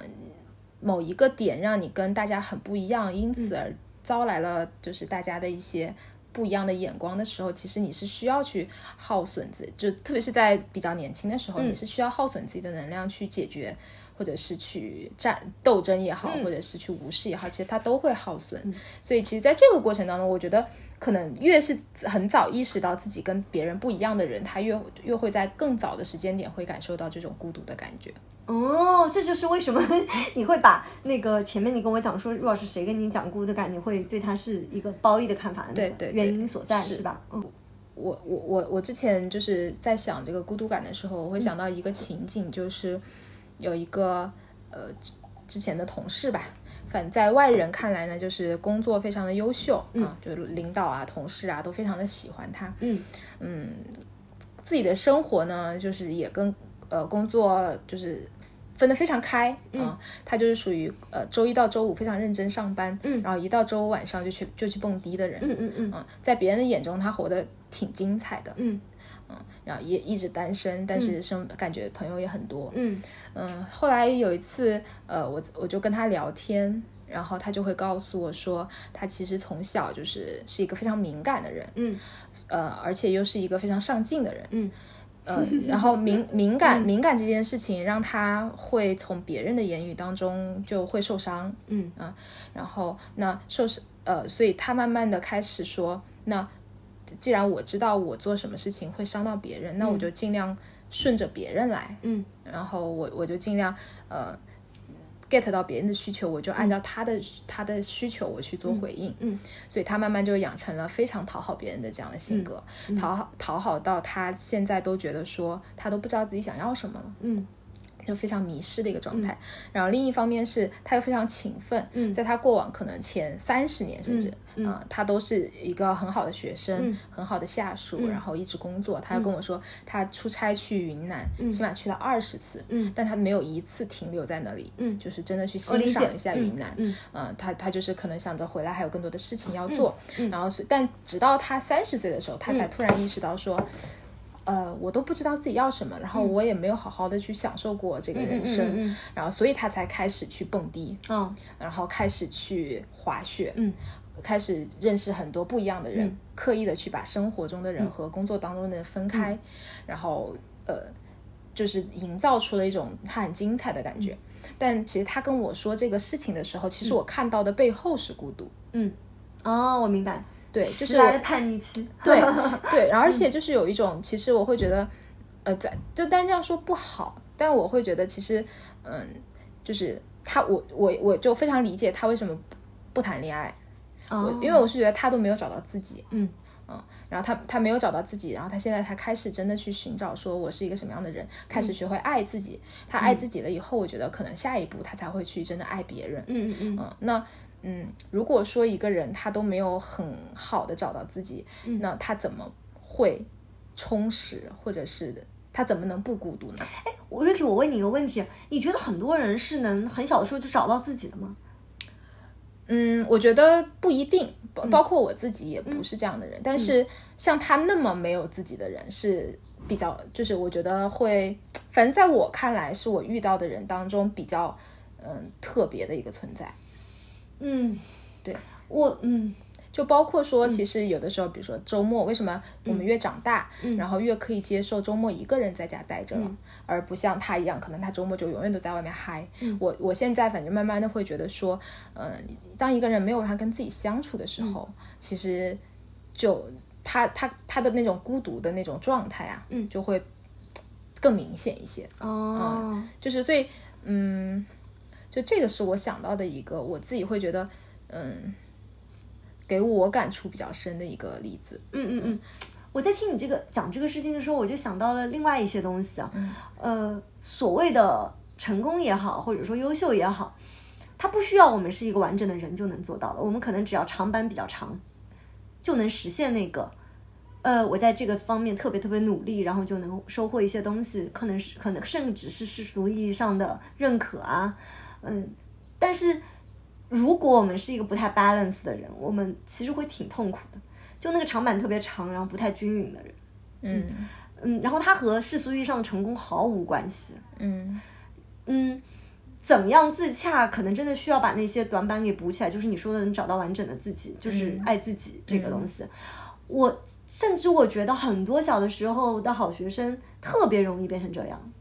某一个点让你跟大家很不一样，因此而招来了就是大家的一些不一样的眼光的时候，其实你是需要去耗损自，就特别是在比较年轻的时候，你是需要耗损自己的能量去解决，或者是去战斗争也好，或者是去无视也好，其实它都会耗损。所以其实在这个过程当中，我觉得。可能越是很早意识到自己跟别人不一样的人，他越越会在更早的时间点会感受到这种孤独的感觉。哦，这就是为什么 你会把那个前面你跟我讲说，如果是谁跟你讲孤独感，你会对他是一个褒义的看法。对对，原因所在是吧？嗯，我我我我之前就是在想这个孤独感的时候，我会想到一个情景，就是有一个呃之前的同事吧。反在外人看来呢，就是工作非常的优秀啊，就是领导啊、同事啊都非常的喜欢他。嗯嗯，自己的生活呢，就是也跟呃工作就是分得非常开啊。他就是属于呃周一到周五非常认真上班，嗯，然后一到周五晚上就去就去蹦迪的人。嗯嗯嗯，在别人的眼中，他活得挺精彩的。嗯。然后也一直单身，但是生感觉朋友也很多。嗯嗯，后来有一次，呃，我我就跟他聊天，然后他就会告诉我说，他其实从小就是是一个非常敏感的人。嗯，呃，而且又是一个非常上进的人。嗯，呃，然后敏敏感敏感这件事情让他会从别人的言语当中就会受伤。嗯啊，然后那受伤，呃，所以他慢慢的开始说那。既然我知道我做什么事情会伤到别人，那我就尽量顺着别人来，嗯，然后我我就尽量呃 get 到别人的需求，我就按照他的他的需求我去做回应，嗯，所以他慢慢就养成了非常讨好别人的这样的性格，讨好讨好到他现在都觉得说他都不知道自己想要什么了，嗯。就非常迷失的一个状态，然后另一方面是他又非常勤奋，在他过往可能前三十年甚至啊，他都是一个很好的学生，很好的下属，然后一直工作。他又跟我说，他出差去云南，起码去了二十次，但他没有一次停留在那里，就是真的去欣赏一下云南。嗯，他他就是可能想着回来还有更多的事情要做，然后但直到他三十岁的时候，他才突然意识到说。呃，我都不知道自己要什么，然后我也没有好好的去享受过这个人生，然后所以他才开始去蹦迪，嗯，然后开始去滑雪，嗯，开始认识很多不一样的人，刻意的去把生活中的人和工作当中的人分开，然后呃，就是营造出了一种他很精彩的感觉。但其实他跟我说这个事情的时候，其实我看到的背后是孤独。嗯，哦，我明白。对，就是来的叛逆期。对 对，而且就是有一种，其实我会觉得，呃，在就单这样说不好，但我会觉得其实，嗯，就是他，我我我就非常理解他为什么不谈恋爱，哦，因为我是觉得他都没有找到自己，嗯。嗯，然后他他没有找到自己，然后他现在才开始真的去寻找，说我是一个什么样的人，开始学会爱自己，他爱自己了以后，我觉得可能下一步他才会去真的爱别人，嗯嗯。嗯，那。嗯，如果说一个人他都没有很好的找到自己，那他怎么会充实，或者是他怎么能不孤独呢？哎，Ricky，我问你一个问题，你觉得很多人是能很小的时候就找到自己的吗？嗯，我觉得不一定，包包括我自己也不是这样的人。但是像他那么没有自己的人是比较，就是我觉得会，反正在我看来，是我遇到的人当中比较嗯特别的一个存在。嗯，对我嗯，就包括说，其实有的时候，比如说周末，为什么我们越长大，然后越可以接受周末一个人在家待着了，而不像他一样，可能他周末就永远都在外面嗨。我我现在反正慢慢的会觉得说，嗯，当一个人没有办法跟自己相处的时候，其实就他他他的那种孤独的那种状态啊，嗯，就会更明显一些。哦，就是所以，嗯。就这个是我想到的一个，我自己会觉得，嗯，给我感触比较深的一个例子。嗯嗯嗯，我在听你这个讲这个事情的时候，我就想到了另外一些东西啊，呃，所谓的成功也好，或者说优秀也好，它不需要我们是一个完整的人就能做到的，我们可能只要长板比较长，就能实现那个，呃，我在这个方面特别特别努力，然后就能收获一些东西，可能是可能甚至是世俗意义上的认可啊，嗯，但是如果我们是一个不太 balance 的人，我们其实会挺痛苦的。就那个长板特别长，然后不太均匀的人，嗯嗯，然后他和世俗意义上的成功毫无关系，嗯嗯，怎么样自洽，可能真的需要把那些短板给补起来，就是你说的能找到完整的自己，就是爱自己这个东西。我甚至我觉得很多小的时候的好学生特别容易变成这样，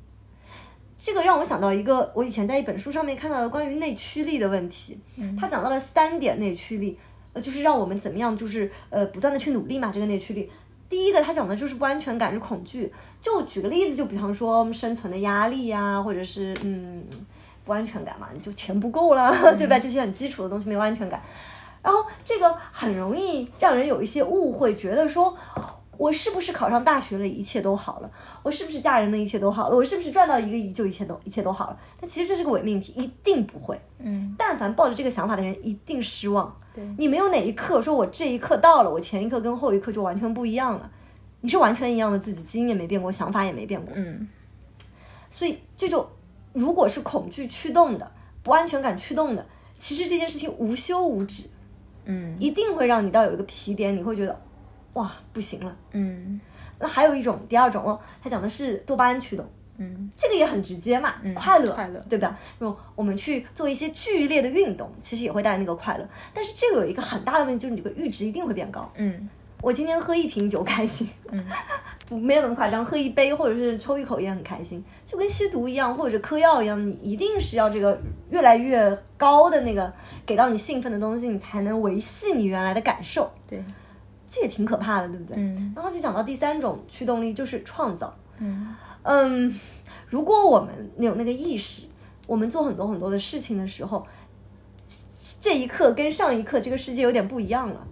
这个让我想到一个我以前在一本书上面看到的关于内驱力的问题，他讲到了三点内驱力。呃，就是让我们怎么样，就是呃，不断的去努力嘛。这个内驱力，第一个他讲的就是不安全感是恐惧。就举个例子，就比方说生存的压力呀，或者是嗯，不安全感嘛，你就钱不够了，对吧？这些很基础的东西没有安全感，然后这个很容易让人有一些误会，觉得说。我是不是考上大学了，一切都好了？我是不是嫁人了，一切都好了？我是不是赚到一个亿就一切都一切都好了？但其实这是个伪命题，一定不会。嗯，但凡抱着这个想法的人，一定失望。对你没有哪一刻说我这一刻到了，我前一刻跟后一刻就完全不一样了。你是完全一样的自己，基因也没变过，想法也没变过。嗯，所以这就如果是恐惧驱动的，不安全感驱动的，其实这件事情无休无止。嗯，一定会让你到有一个皮点，你会觉得。哇，不行了。嗯，那还有一种，第二种哦，它讲的是多巴胺驱动。嗯，这个也很直接嘛，快乐，快乐，对吧？就我们去做一些剧烈的运动，其实也会带来那个快乐。但是这个有一个很大的问题，就是你这个阈值一定会变高。嗯，我今天喝一瓶酒开心，嗯，不没有那么夸张，喝一杯或者是抽一口也很开心，就跟吸毒一样，或者嗑药一样，你一定是要这个越来越高的那个给到你兴奋的东西，你才能维系你原来的感受。对。这也挺可怕的，对不对？嗯。然后就讲到第三种驱动力，就是创造。嗯嗯，如果我们有那个意识，我们做很多很多的事情的时候，这一刻跟上一刻这个世界有点不一样了。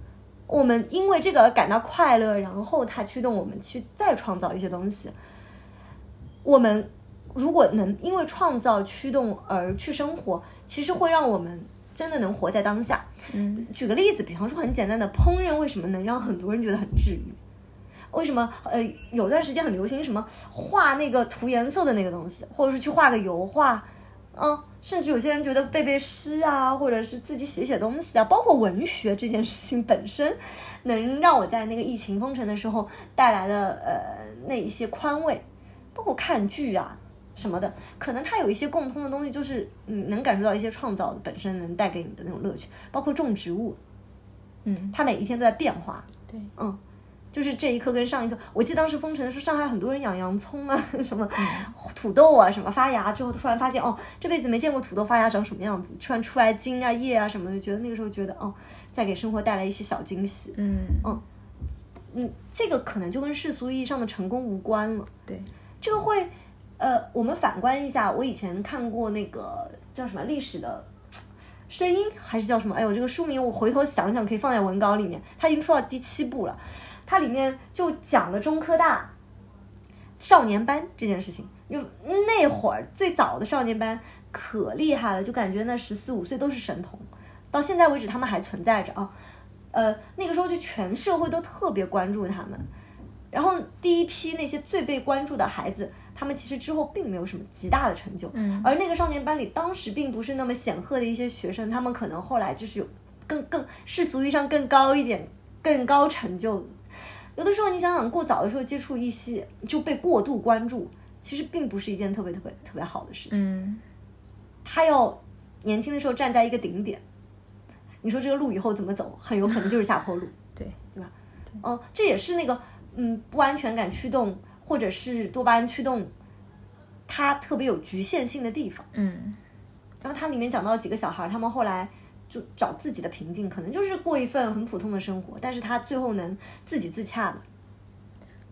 我们因为这个而感到快乐，然后它驱动我们去再创造一些东西。我们如果能因为创造驱动而去生活，其实会让我们。真的能活在当下。嗯，举个例子，比方说很简单的烹饪，为什么能让很多人觉得很治愈？为什么？呃，有段时间很流行什么画那个涂颜色的那个东西，或者是去画个油画，嗯，甚至有些人觉得背背诗啊，或者是自己写写东西啊，包括文学这件事情本身，能让我在那个疫情封城的时候带来的呃那一些宽慰，包括看剧啊。什么的，可能它有一些共通的东西，就是嗯能感受到一些创造本身能带给你的那种乐趣，包括种植物，嗯，它每一天都在变化，对，嗯，就是这一刻跟上一刻，我记得当时封城的时候，上海很多人养洋葱啊，什么土豆啊，什么发芽之后，突然发现哦，这辈子没见过土豆发芽长什么样子，突然出来茎啊叶啊什么的，觉得那个时候觉得哦，在给生活带来一些小惊喜，嗯。嗯嗯，这个可能就跟世俗意义上的成功无关了，对，这个会。呃，我们反观一下，我以前看过那个叫什么历史的声音，还是叫什么？哎呦，这个书名我回头想想可以放在文稿里面。它已经出到第七部了，它里面就讲了中科大少年班这件事情。就那会儿最早的少年班可厉害了，就感觉那十四五岁都是神童，到现在为止他们还存在着啊。呃，那个时候就全社会都特别关注他们，然后第一批那些最被关注的孩子。他们其实之后并没有什么极大的成就，嗯，而那个少年班里当时并不是那么显赫的一些学生，他们可能后来就是有更更世俗意义上更高一点、更高成就。有的时候你想想，过早的时候接触一些就被过度关注，其实并不是一件特别特别特别好的事情。嗯，他要年轻的时候站在一个顶点，你说这个路以后怎么走，很有可能就是下坡路，对对吧？嗯，这也是那个嗯不安全感驱动。或者是多巴胺驱动，它特别有局限性的地方。嗯，然后它里面讲到几个小孩，他们后来就找自己的平静，可能就是过一份很普通的生活，但是他最后能自己自洽的。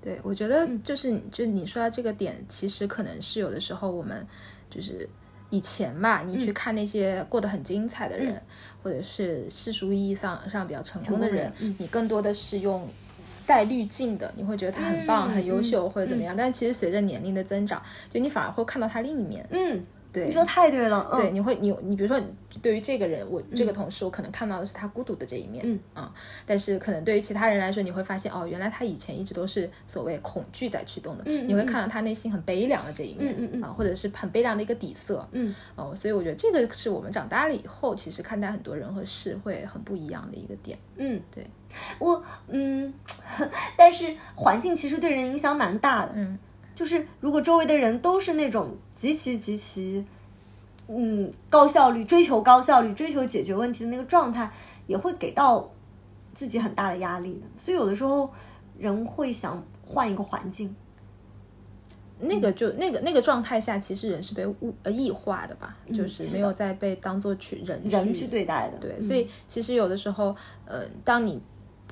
对，我觉得就是就你说的这个点，其实可能是有的时候我们就是以前吧，你去看那些过得很精彩的人，或者是世俗意义上上比较成功的人，你更多的是用。带滤镜的，你会觉得他很棒、很优秀或者怎么样。但其实随着年龄的增长，就你反而会看到他另一面。嗯，对。你，说太对了，嗯。对，你会你你比如说，对于这个人，我这个同事，我可能看到的是他孤独的这一面，嗯。啊，但是可能对于其他人来说，你会发现哦，原来他以前一直都是所谓恐惧在驱动的，你会看到他内心很悲凉的这一面，嗯嗯嗯。啊，或者是很悲凉的一个底色，嗯，哦，所以我觉得这个是我们长大了以后，其实看待很多人和事会很不一样的一个点，嗯，对，我嗯，但是环境其实对人影响蛮大的，嗯，就是如果周围的人都是那种极其极其，嗯，高效率、追求高效率、追求解决问题的那个状态，也会给到自己很大的压力的。所以有的时候人会想换一个环境，那个就那个那个状态下，其实人是被物呃异化的吧，就是是没有再被当做去人人去去对待的。对，嗯所以其实有的时候，呃，当你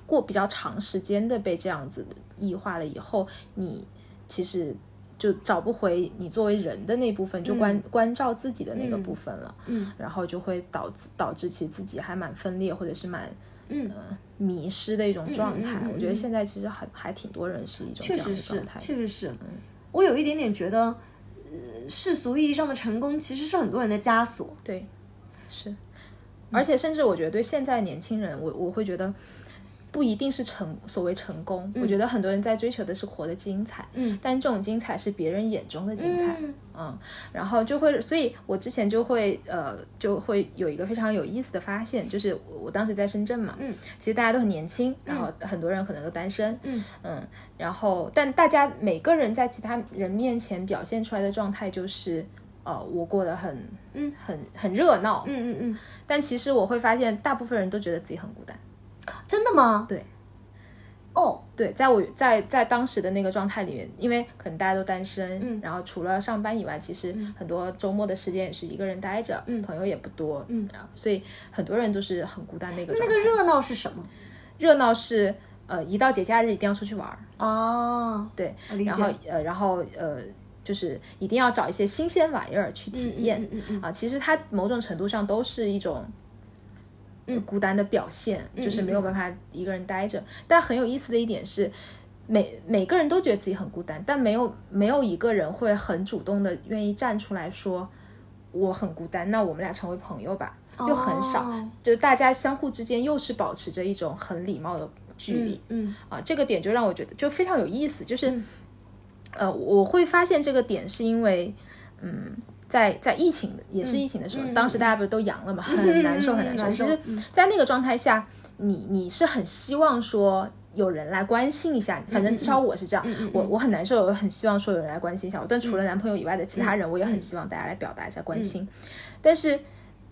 过比较长时间的被这样子异化了以后，你其实就找不回你作为人的那部分，就关、关照自己的那个部分了。嗯，然后就会导致导致其自己还蛮分裂，或者是蛮嗯呃迷失的一种状态。嗯嗯嗯我觉得现在其实很还挺多人是一种这样确实是的状态，。确实是。我有一点点觉得，呃，世俗意义上的成功其实是很多人的枷锁。对，是，而且甚至我觉得对现在年轻人，我我会觉得不一定是成所谓成功，我觉得很多人在追求的是活得精彩，嗯，但这种精彩是别人眼中的精彩，嗯嗯，然后就会，所以我之前就会呃就会有一个非常有意思的发现，就是我我当时在深圳嘛，嗯，其实大家都很年轻，然后很多人可能都单身，嗯然后但大家每个人在其他人面前表现出来的状态就是。呃，我过得很，嗯，很很热闹，嗯嗯嗯，但其实我会发现，大部分人都觉得自己很孤单。真的吗？对，哦，对，在我在在当时的那个状态里面，因为可能大家都单身，嗯然后除了上班以外，其实很多周末的时间也是一个人待着，嗯朋友也不多，嗯然后所以很多人都是很孤单的一个那。个热闹是什么？热闹是呃，一到节假日一定要出去玩儿，哦，对然后呃，然后呃，就是一定要找一些新鲜玩意儿去体验、嗯嗯嗯嗯啊。其实它某种程度上都是一种。嗯孤单的表现就是没有办法一个人待着。但很有意思的一点是，每每个人都觉得自己很孤单，但没有没有一个人会很主动的愿意站出来说我很孤单，那我们俩成为朋友吧，又很少。哦就大家相互之间又是保持着一种很礼貌的距离。嗯啊，这个点就让我觉得就非常有意思，就是，呃，我会发现这个点是因为，嗯，在在疫情的也是疫情的时候，当时大家不是都阳了嘛，很难受很 难受。其实，在那个状态下，你你是很希望说。有人来关心一下，反正至少我是这样，我我很难受，我很希望说有人来关心一下我。但除了男朋友以外的其他人，我也很希望大家来表达一下关心。但是，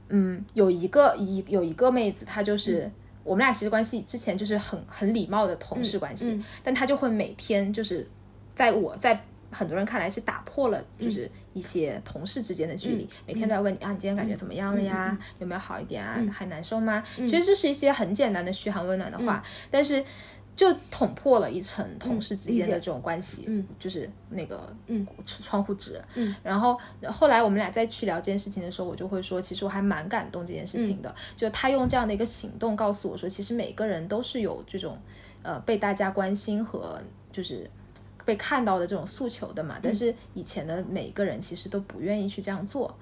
嗯，有一个一有一个妹子，她就是、我们俩其实关系之前就是很很礼貌的同事关系，嗯。但她就会每天就是在我在很多人看来是打破了就是一些同事之间的距离，每天都要问你啊，你今天感觉怎么样了呀？有没有好一点啊？还难受吗？其实就是一些很简单的嘘寒问暖的话，但是。就捅破了一层同事之间的这种关系，嗯，就是那个嗯。窗户纸，嗯，然后后来我们俩再去聊这件事情的时候，我就会说，其实我还蛮感动这件事情的，嗯。就他用这样的一个行动告诉我说，其实每个人都是有这种呃被大家关心和就是被看到的这种诉求的嗯嘛，但是以前的每一个人其实都不愿意去这样做，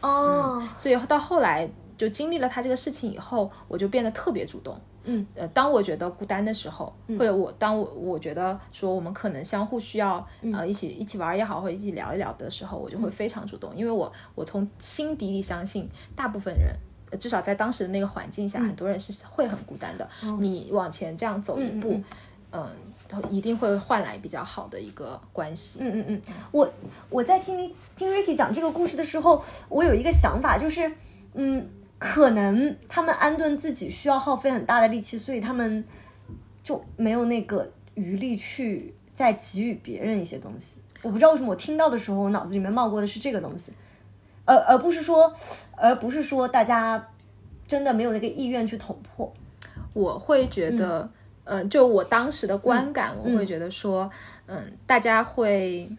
哦，所以到后来就经历了他这个事情以后，我就变得特别主动。嗯，呃，当我觉得孤单的时候，或者我当我我觉得说我们可能相互需要，呃，一起一起玩也好，或者一起聊一聊的时候，我就会非常主动，因为我我从心底里相信，大部分人。呃至少在当时的那个环境下，很多人是会很孤单的。你往前这样走一步，嗯，一定会换来比较好的一个关系。嗯嗯嗯，我我在听你听 Ricky 讲这个故事的时候，我有一个想法，就是，嗯，可能他们安顿自己需要耗费很大的力气，所以他们就没有那个余力去再给予别人一些东西。我不知道为什么我听到的时候，我脑子里面冒过的是这个东西，而而不是说，而不是说大家真的没有那个意愿去捅破。我会觉得，嗯、就我当时的观感，我会觉得说，嗯，大家会，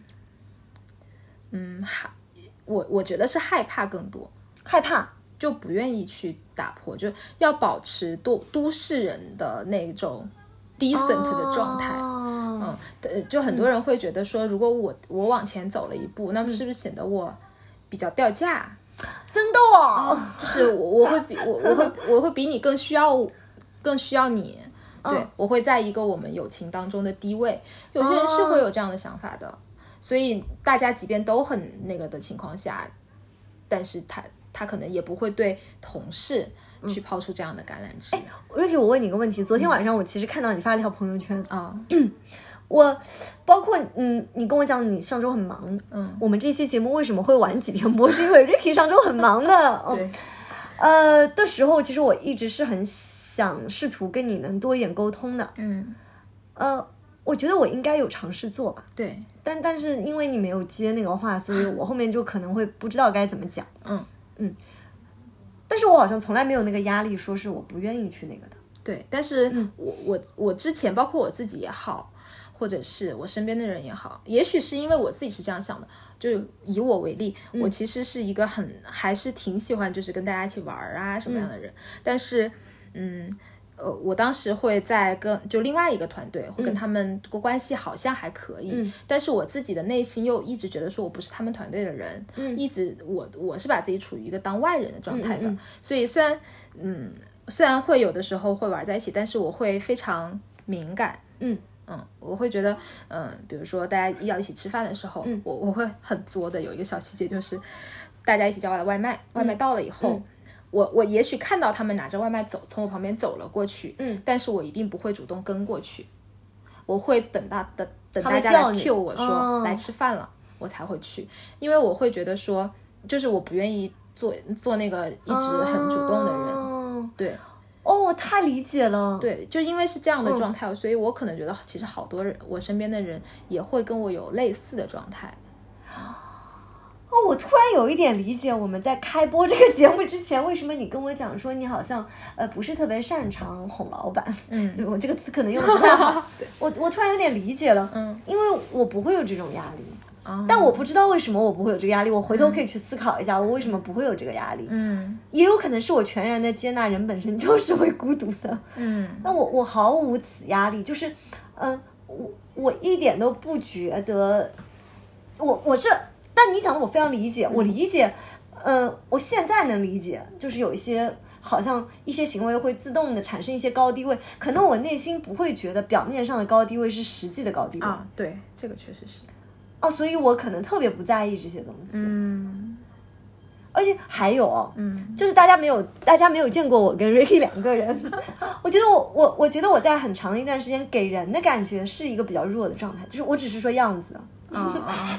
嗯，害，我我觉得是害怕更多，害怕，就不愿意去打破，就要保持都都市人的那种 decent 的状态。哦、嗯，呃就很多人会觉得说，如果我我往前走了一步，那么是不是显得我比较掉价？真的哦，就是我我会比我我会我会比你更需要更需要你，对我会在一个我们友情当中的低位。有些人是会有这样的想法的，所以大家即便都很那个的情况下，但是他他可能也不会对同事去抛出这样的橄榄枝。哎 Ricky，我问你一个问题，昨天晚上我其实看到你发了一条朋友圈，啊。我包括嗯，你跟我讲你上周很忙，嗯，我们这期节目为什么会晚几天播，是因为 Ricky 上周很忙的，哦 对，呃的时候，其实我一直是很想试图跟你能多一点沟通的，嗯，呃，我觉得我应该有尝试做吧，对，但但是因为你没有接那个话，所以我后面就可能会不知道该怎么讲，嗯。嗯。但是我好像从来没有那个压力，说是我不愿意去那个的，对。但是我我我之前，包括我自己也好，或者是我身边的人也好，也许是因为我自己是这样想的。就以我为例，我其实是一个很还是挺喜欢就是跟大家一起玩儿啊什么样的人，但是嗯。呃，我当时会在跟就另外一个团队，会跟他们过关系好像还可以，但是我自己的内心又一直觉得说我不是他们团队的人，一直我我是把自己处于一个当外人的状态的，所以虽然嗯虽然会有的时候会玩在一起，但是我会非常敏感，嗯。嗯，我会觉得嗯，比如说大家要一起吃饭的时候，我我会很作的有一个小细节就是大家一起叫来外卖，外卖到了以后。我我也许看到他们拿着外卖走，从我旁边走了过去，嗯，但是我一定不会主动跟过去，我会等到等等大家来他们叫你 cue 我说、哦来吃饭了，我才会去，因为我会觉得说，就是我不愿意做做那个一直很主动的人，哦。对。哦，我太理解了，对，就因为是这样的嗯。状态，所以我可能觉得其实好多人，我身边的人也会跟我有类似的状态，哦，我突然有一点理解，我们在开播这个节目之前，为什么你跟我讲说你好像呃不是特别擅长哄老板，嗯。就我这个词可能用的不太好，我我突然有点理解了，嗯，因为我不会有这种压力，啊但我不知道为什么我不会有这个压力，我回头可以去思考一下，我为什么不会有这个压力，嗯。也有可能是我全然的接纳人本身 就是会孤独的，嗯。那我我毫无此压力，就是，嗯、我我一点都不觉得，我我是，但你讲的我非常理解，我理解，嗯、我现在能理解，就是有一些好像一些行为会自动的产生一些高低位，可能我内心不会觉得表面上的高低位是实际的高低位。啊，对，这个确实是，哦，所以我可能特别不在意这些东西，嗯。而且还有哦，嗯。就是大家没有，大家没有见过我跟 Ricky 两个人。我觉得我我我觉得我在很长的一段时间给人的感觉是一个比较弱的状态，就是我只是说样子，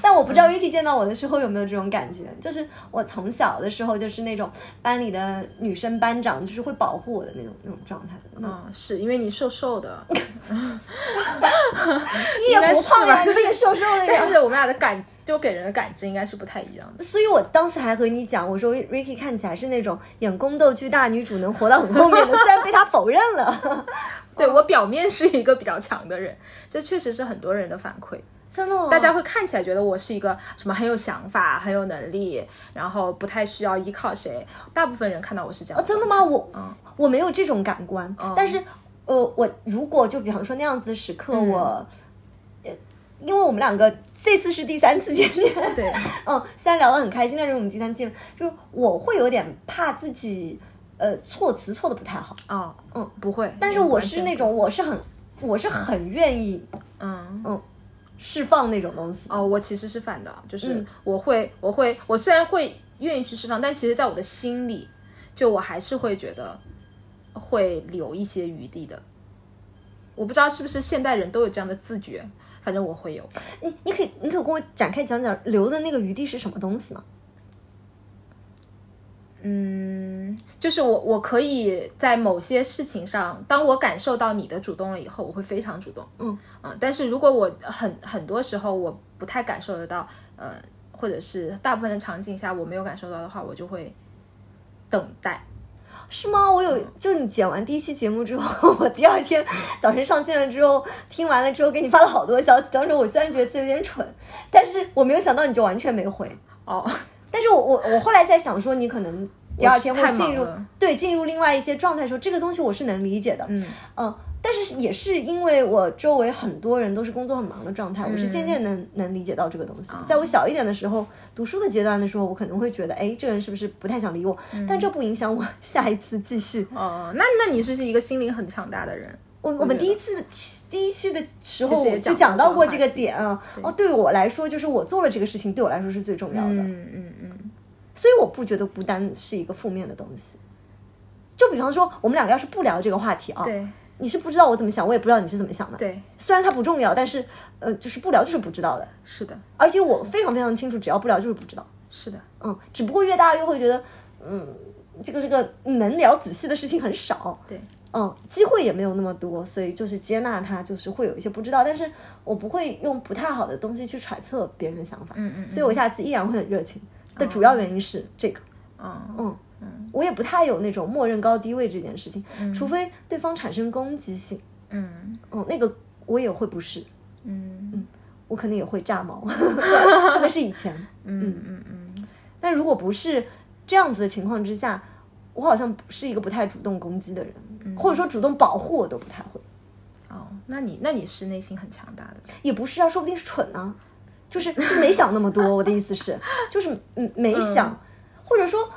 但我不知道 Ricky 见到我的时候有没有这种感觉。就是我从小的时候就是那种班里的女生班长，就是会保护我的那种那种状态。那啊，是因为你瘦瘦的，你也不胖呀，吧你也瘦瘦的呀。但是我们俩的感就给人的感知应该是不太一样的。所以我当时还和你讲，我说 Ricky 看起来是那种演宫斗剧大女主能活到很后面的，虽然被他否认了。对我表面是一个比较强的人，这确实是很多人的反馈。真的哦，大家会看起来觉得我是一个什么很有想法、很有能力，然后不太需要依靠谁。大部分人看到我是这样、哦，真的吗？？我、嗯我没有这种感官，但是呃，我如果就比方说那样子的时刻，嗯我呃，因为我们两个这次是第三次见面，对，嗯，虽然聊得很开心，但是我们第三次见面，就是我会有点怕自己呃措辞错的不太好，哦，嗯，不会。但是我是那种我是很我是很愿意嗯嗯。释放那种东西，哦，我其实是反的，就是嗯我会，我会，我虽然会愿意去释放，但其实在我的心里，就我还是会觉得会留一些余地的。我不知道是不是现代人都有这样的自觉，反正我会有。你你可以你可以跟我展开讲讲留的那个余地是什么东西吗？嗯，就是我我可以在某些事情上，当我感受到你的主动了以后，我会非常主动。嗯但是如果我很很多时候我不太感受得到，呃，或者是大部分的场景下我没有感受到的话，我就会等待。是吗？我有，就是你剪完第一期节目之后，我第二天早晨上线了之后，听完了之后给你发了好多消息。当时我虽然觉得自己有点蠢，但是我没有想到你就完全没回。哦，但是我我我后来在想说，你可能第二天会我进入对进入另外一些状态的时候，这个东西我是能理解的。嗯嗯，但是是也是因为我周围很多人都是工作很忙的状态，我是渐渐能能理解到这个东西。在我小一点的时候，读书的阶段的时候，我可能会觉得，哎，这个人是不是不太想理我？但这不影响我 下一次继续。哦，那那你是一个心灵很强大的人。我我们第一次第一期的时候我就讲到过这个点啊。哦，对我来说，就是我做了这个事情，对我来说是最重要的。嗯嗯嗯，所以我不觉得孤单是一个负面的东西。就比方说，我们两个要是不聊这个话题啊，对你是不知道我怎么想，我也不知道你是怎么想的。对，虽然它不重要，但是呃，就是不聊就是不知道的。是的，而且我非常非常清楚，只要不聊就是不知道。是的，嗯，只不过越大越会觉得，嗯，这个这个能聊仔细的事情很少。对，嗯，机会也没有那么多，所以就是接纳它，就是会有一些不知道，但是我不会用不太好的东西去揣测别人的想法。嗯嗯，所以我下次依然会很热情。的主要原因是这个。嗯嗯，我也不太有那种默认高低位这件事情，除非对方产生攻击性，嗯。嗯，那个我也会不是，嗯。嗯我可能也会炸毛，特别是以前。嗯嗯嗯，但如果不是这样子的情况之下，我好像不是一个不太主动攻击的人，或者说。主动保护我都不太会，哦，那你那你是内心很强大的，也不是啊，说不定是蠢呢、就是就没想那么多。我的意思是，就是嗯没想，或者说。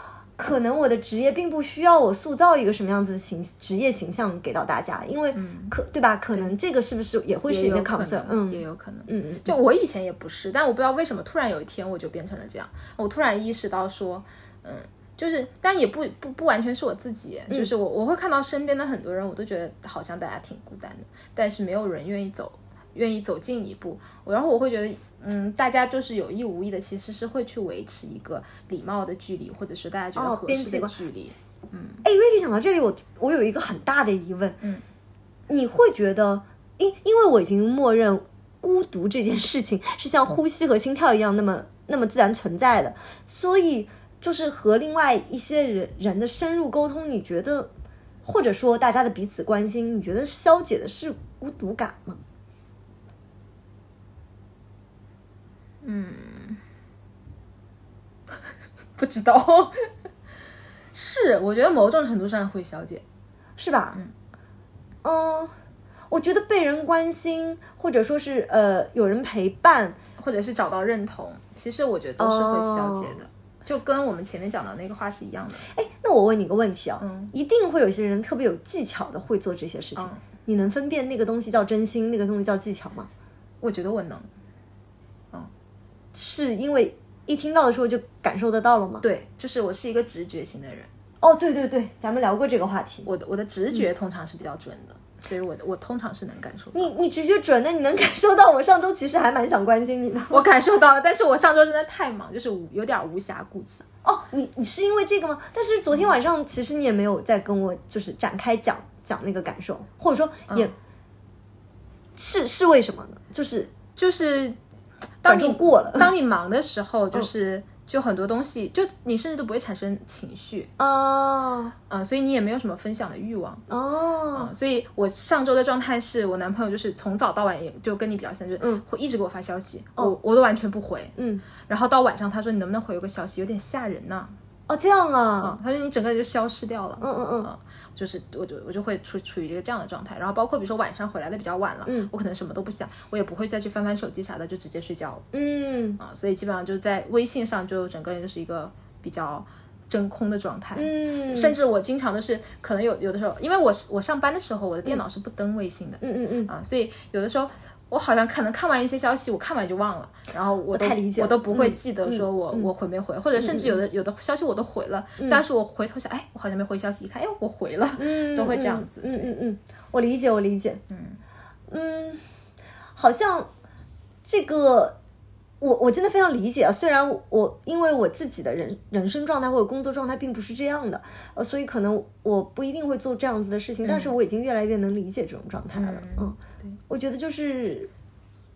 可能我的职业并不需要我塑造一个什么样子的形职业形象给到大家，因为可对吧？可能这个是不是也会是你的也有可 concern？嗯也有可能。嗯嗯，就我以前也不是，但我不知道为什么突然有一天我就变成了这样。我突然意识到说，嗯，就是，但也不不不完全是我自己，就是我我会看到身边的很多人，我都觉得好像大家挺孤单的，但是没有人愿意走，愿意走近一步。我然后我会觉得，嗯，大家就是有意无意的，其实是会去维持一个礼貌的距离，或者是大家觉得哦合适的距离。哎，瑞迪讲到这里，我我有一个很大的疑问，嗯，你会觉得，因因为我已经默认孤独这件事情是像呼吸和心跳一样那么那么自然存在的，所以就是和另外一些人人的深入沟通，你觉得，或者说大家的彼此关心，你觉得消解的是孤独感吗？不知道，是我觉得某种程度上会消解。是吧？嗯，我觉得被人关心，或者说是呃有人陪伴，或者是找到认同，其实我觉得都是会消解的，就跟我们前面讲的那个话是一样的。哎，那我问你个问题啊，嗯一定会有些人特别有技巧的会做这些事情，嗯你能分辨那个东西叫真心，那个东西叫技巧吗？我觉得我能，是因为一听到的时候就感受得到了吗？对，就是我是一个直觉型的人，哦，对对对，咱们聊过这个话题。我的我的直觉通常是比较准的，所以我的我通常是能感受到。你你直觉准，那你能感受到。我上周其实还蛮想关心你的。我感受到了，但是我上周真的太忙，就是无有点无暇顾及。哦，你你是因为这个吗？但是昨天晚上其实你也没有再跟我就是展开讲讲那个感受，或者说也、是是为什么呢？就是就是当你过了。当你忙的时候，就是、就很多东西，就你甚至都不会产生情绪，哦。嗯、所以你也没有什么分享的欲望。哦，所以我上周的状态是我男朋友就是从早到晚也就跟你比较像，就是嗯。会一直给我发消息，我我都完全不回。嗯，然后到晚上他说你能不能回我个消息，有点吓人呐、哦这样啊，他说你整个人就消失掉了。嗯嗯。嗯，就是我就我就会处处于一个这样的状态，然后包括比如说晚上回来的比较晚了，嗯我可能什么都不想，我也不会再去翻翻手机啥的，就直接睡觉了嗯。啊，所以基本上就是在微信上就整个人就是一个比较真空的状态，嗯，甚至我经常都是可能有有的时候，因为我是我上班的时候我的电脑是不登微信的，嗯嗯嗯，啊，所以有的时候我好像可能看完一些消息，我看完就忘了，然后我都太理解我都不会嗯记得说我、我回没回，或者甚至有的有的消息我都回了，但是我回头想，哎，我好像没回消息，一看，哎，我回了，嗯 都会这样子。嗯嗯嗯，我理解，我理解。嗯嗯，好像这个我我真的非常理解啊。虽然我因为我自己的人人生状态或者工作状态并不是这样的，呃，所以可能我不一定会做这样子的事情，但是我已经越来越能理解这种状态了。嗯，对我觉得就是。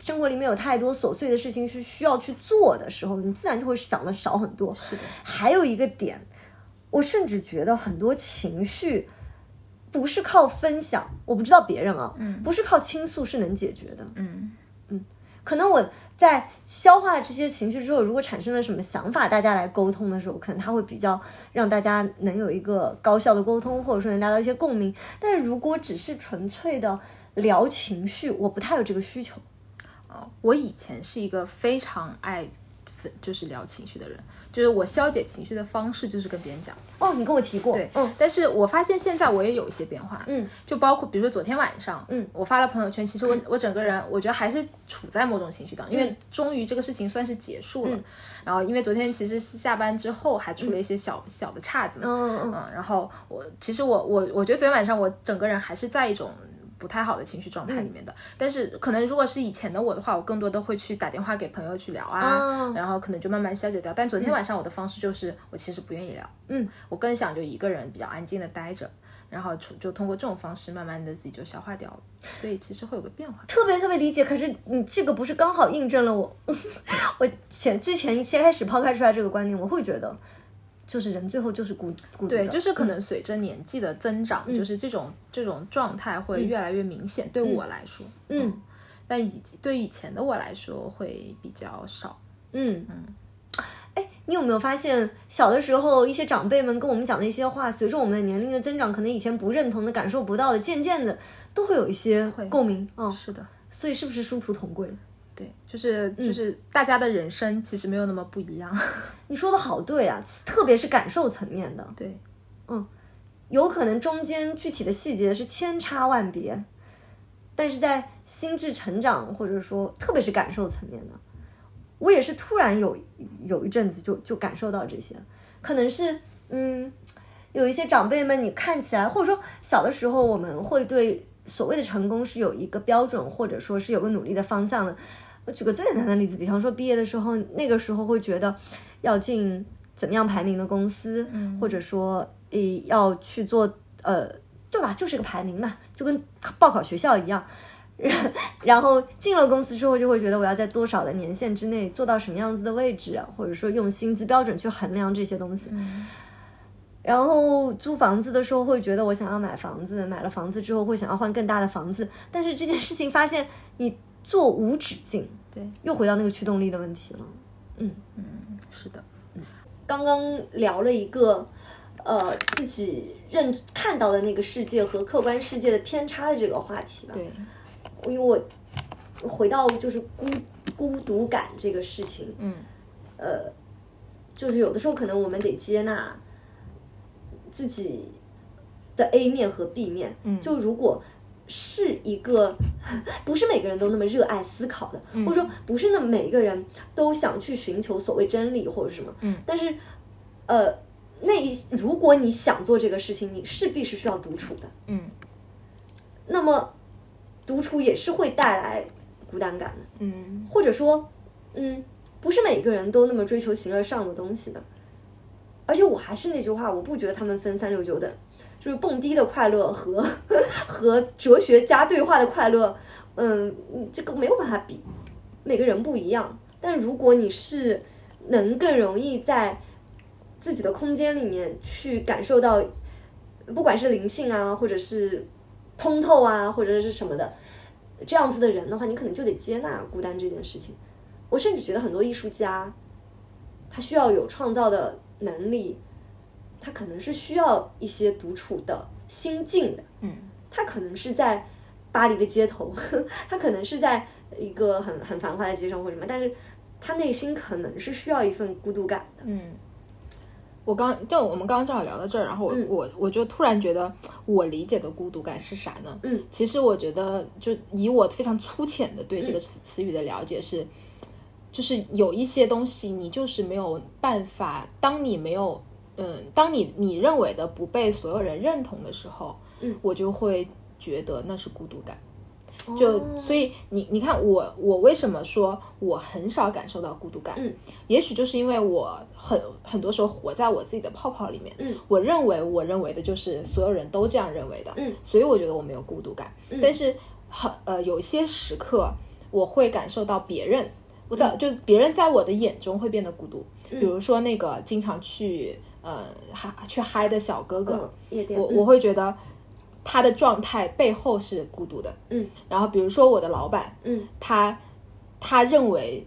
生活里面有太多琐碎的事情是需要去做的时候，你自然就会想的少很多。是的，还有一个点，我甚至觉得很多情绪不是靠分享，我不知道别人啊，嗯不是靠倾诉是能解决的。嗯嗯可能我在消化了这些情绪之后，如果产生了什么想法，大家来沟通的时候，可能他会比较让大家能有一个高效的沟通，或者说能达到一些共鸣。但是如果只是纯粹的聊情绪，我不太有这个需求。啊，我以前是一个非常爱分就是聊情绪的人，就是我消解情绪的方式就是跟别人讲。哦，你跟我提过，对，嗯但是我发现现在我也有一些变化，嗯，就包括比如说昨天晚上，嗯，我发了朋友圈，其实我 我整个人我觉得还是处在某种情绪当中，因为嗯终于这个事情算是结束了，然后因为昨天其实是下班之后还出了一些小、小的岔子嘛，嗯嗯嗯，然后我其实我我我觉得昨天晚上我整个人还是在一种。不太好的情绪状态里面的，嗯但是可能如果是以前的我的话，我更多的会去打电话给朋友去聊啊，哦然后可能就慢慢消解掉。但昨天晚上我的方式就是，我其实不愿意聊，嗯，我更想就一个人比较安静的待着，然后就就通过这种方式，慢慢的自己就消化掉了。所以其实会有个变化。特别特别理解。可是你这个不是刚好印证了我，我前之前先开始抛开出来这个观念，我会觉得，就是人最后就是孤孤独，对，就是可能随着年纪的增长，就是这种这种状态会越来越明显。对我来说，嗯，但以对以前的我来说会比较少。嗯嗯。哎，你有没有发现，小的时候一些长辈们跟我们讲的一些话，随着我们的年龄的增长，可能以前不认同的、感受不到的，渐渐的都会有一些共鸣哦。是的，所以是不是殊途同归？对，就是嗯。就是大家的人生其实没有那么不一样。你说的好对啊，特别是感受层面的，对，嗯有可能中间具体的细节是千差万别，但是在心智成长或者说特别是感受层面的，我也是突然有有一阵子就就感受到这些，可能是嗯，有一些长辈们，你看起来或者说小的时候，我们会对所谓的成功是有一个标准，或者说是有个努力的方向的。我举个最简单的例子，比方说毕业的时候，那个时候会觉得要进怎么样排名的公司，或者说诶要去做呃，对吧？就是个排名嘛，就跟报考学校一样。然后进了公司之后，就会觉得我要在多少的年限之内做到什么样子的位置，或者说用薪资标准去衡量这些东西。然后租房子的时候会觉得我想要买房子，买了房子之后会想要换更大的房子，但是这件事情发现你做无止境，对，又回到那个驱动力的问题了。嗯嗯，是的。刚刚聊了一个，呃，自己认看到的那个世界和客观世界的偏差的这个话题吧。对，因为我回到就是孤孤独感这个事情，嗯，呃，就是有的时候可能我们得接纳自己的 A 面和 B 面。嗯就如果是一个 不是每个人都那么热爱思考的，嗯或者说不是那么每一个人都想去寻求所谓真理或者什么，嗯，但是呃，那一如果你想做这个事情，你势必是需要独处的。嗯那么独处也是会带来孤单感的，嗯或者说，嗯，不是每个人都那么追求形而上的东西的。而且我还是那句话，我不觉得他们分三六九等，就是蹦迪的快乐和 和哲学家对话的快乐，嗯，这个没有办法比，每个人不一样。但如果你是能更容易在自己的空间里面去感受到，不管是灵性啊，或者是通透啊，或者是什么的，这样子的人的话，你可能就得接纳孤单这件事情。我甚至觉得很多艺术家，他需要有创造的能力，他可能是需要一些独处的心境的。嗯他可能是在巴黎的街头，他可能是在一个很很繁华的街上或者什么，但是他内心可能是需要一份孤独感的。嗯。我刚就我们刚刚正好聊到这儿，然后我、嗯我我就突然觉得，我理解的孤独感是啥呢？嗯，其实我觉得，就以我非常粗浅的对这个词词语的了解是，就是有一些东西你就是没有办法，当你没有，嗯，当你你认为的不被所有人认同的时候，嗯，我就会觉得那是孤独感。就哦所以你你看我我为什么说我很少感受到孤独感？嗯，也许就是因为我很很多时候活在我自己的泡泡里面。嗯，我认为我认为的就是所有人都这样认为的。嗯，所以我觉得我没有孤独感。但是很呃有一些时刻我会感受到别人在就别人在我的眼中会变得孤独。比如说那个经常去呃嗨去嗨的小哥哥，嗯，我嗯我会觉得他的状态背后是孤独的。嗯，然后比如说我的老板，嗯，他他认为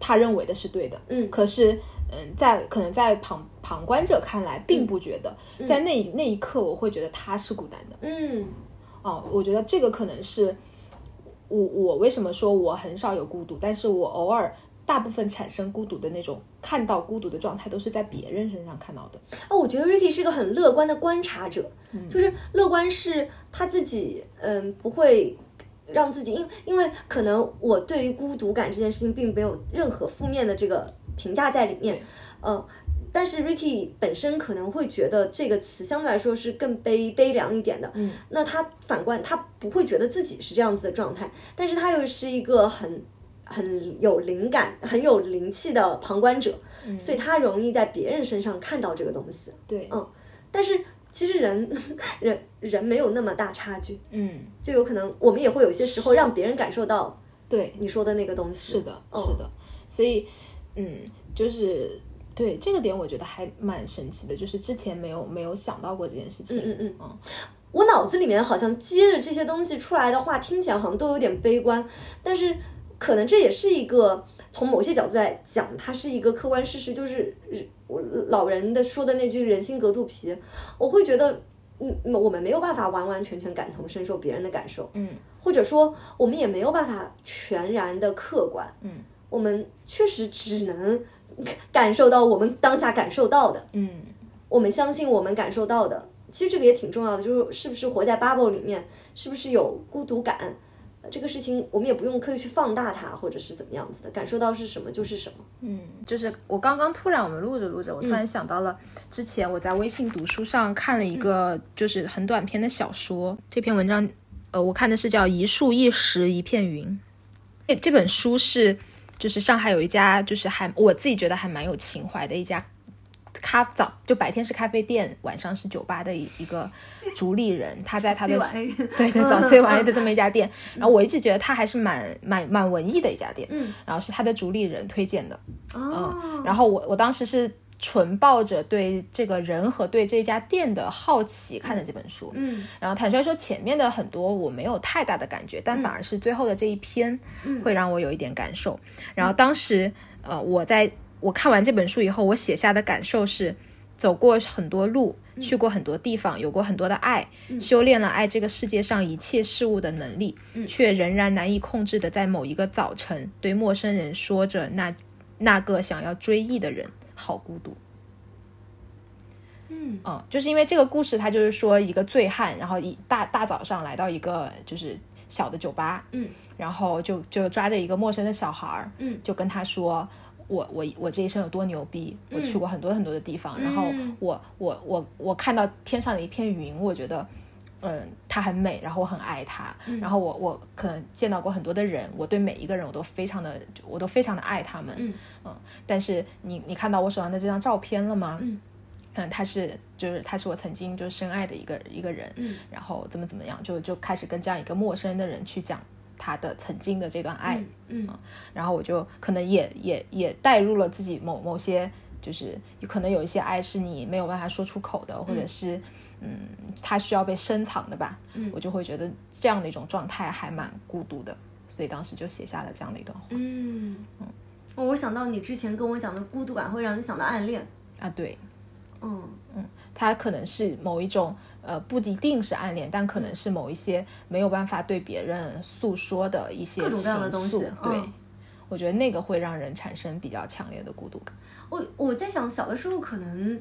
他认为的是对的，嗯。可是嗯，在可能在旁旁观者看来并不觉得，在那那一刻我会觉得他是孤单的。嗯。哦，我觉得这个可能是我我为什么说我很少有孤独，但是我偶尔大部分产生孤独的那种看到孤独的状态，都是在别人身上看到的。啊，我觉得 Ricky 是个很乐观的观察者，就是乐观是他自己，嗯，不会让自己，因因为可能我对于孤独感这件事情并没有任何负面的这个评价在里面，呃，但是 Ricky 本身可能会觉得这个词相对来说是更悲悲凉一点的，嗯，那他反观他不会觉得自己是这样子的状态，但是他又是一个很。很有灵感、很有灵气的旁观者，所以他容易在别人身上看到这个东西。对，嗯，但是其实人 人人没有那么大差距，嗯，就有可能我们也会有些时候让别人感受到对，你说的那个东西。是的，嗯。是的，所以嗯，就是对这个点，我觉得还蛮神奇的，就是之前没有没有想到过这件事情。嗯嗯嗯。我脑子里面好像接着这些东西出来的话，听起来好像都有点悲观，但是可能这也是一个从某些角度来讲，它是一个客观事实，就是我老人的说的那句“人心隔肚皮”，我会觉得，嗯，我们没有办法完完全全感同身受别人的感受，嗯。或者说我们也没有办法全然的客观，嗯。我们确实只能 感受到我们当下感受到的，嗯，我们相信我们感受到的。其实这个也挺重要的，就是是不是活在 bubble 里面，是不是有孤独感，呃这个事情我们也不用刻意去放大它，或者是怎么样子的，感受到是什么就是什么。嗯，就是我刚刚突然我们录着录着，我突然想到了之前我在微信读书上看了一个就是很短篇的小说，这篇文章呃我看的是叫《一树一石一片云》，这这本书是就是上海有一家就是还我自己觉得还蛮有情怀的一家咖早就白天是咖啡店，晚上是酒吧的一一个主理人，他在他的 对对早 C 晚 A 的这么一家店，然后我一直觉得他还是蛮蛮蛮文艺的一家店，嗯，然后是他的主理人推荐的，嗯，然后我我当时是纯抱着对这个人和对这家店的好奇看的这本书，嗯然后坦率说前面的很多我没有太大的感觉，但反而是最后的这一篇会让我有一点感受。然后当时呃我在我看完这本书以后，我写下的感受是走过很多路。去过很多地方，有过很多的爱，修炼了爱这个世界上一切事物的能力，却仍然难以控制的在某一个早晨对陌生人说着那那个想要追忆的人，好孤独。嗯嗯，就是因为这个故事，他就是说一个醉汉，然后一大大早上来到一个就是小的酒吧，嗯，然后就就抓着一个陌生的小孩儿，嗯，就跟他说。我我我这一生有多牛逼！我去过很多很多的地方，然后嗯我我我我看到天上的一片云，我觉得，嗯，她很美，然后我很爱她，嗯然后我我可能见到过很多的人，我对每一个人我都非常的我都非常的爱他们，嗯但是你你看到我手上的这张照片了吗？嗯嗯，他是就是他是我曾经就是深爱的一个一个人，嗯然后怎么怎么样，就就开始跟这样一个陌生的人去讲他的曾经的这段爱，嗯然后我就可能也也也带入了自己某某些，就是有可能有一些爱是你没有办法说出口的，或者是嗯，它需要被深藏的吧，嗯。我就会觉得这样的一种状态还蛮孤独的，所以当时就写下了这样的一段话、嗯。嗯，哦我想到你之前跟我讲的孤独感会让你想到暗恋，啊，对，嗯。嗯它可能是某一种呃，不一定是暗恋，但可能是某一些没有办法对别人诉说的一些各种各样的东西对。嗯。我觉得那个会让人产生比较强烈的孤独感。我我在想，小的时候可能，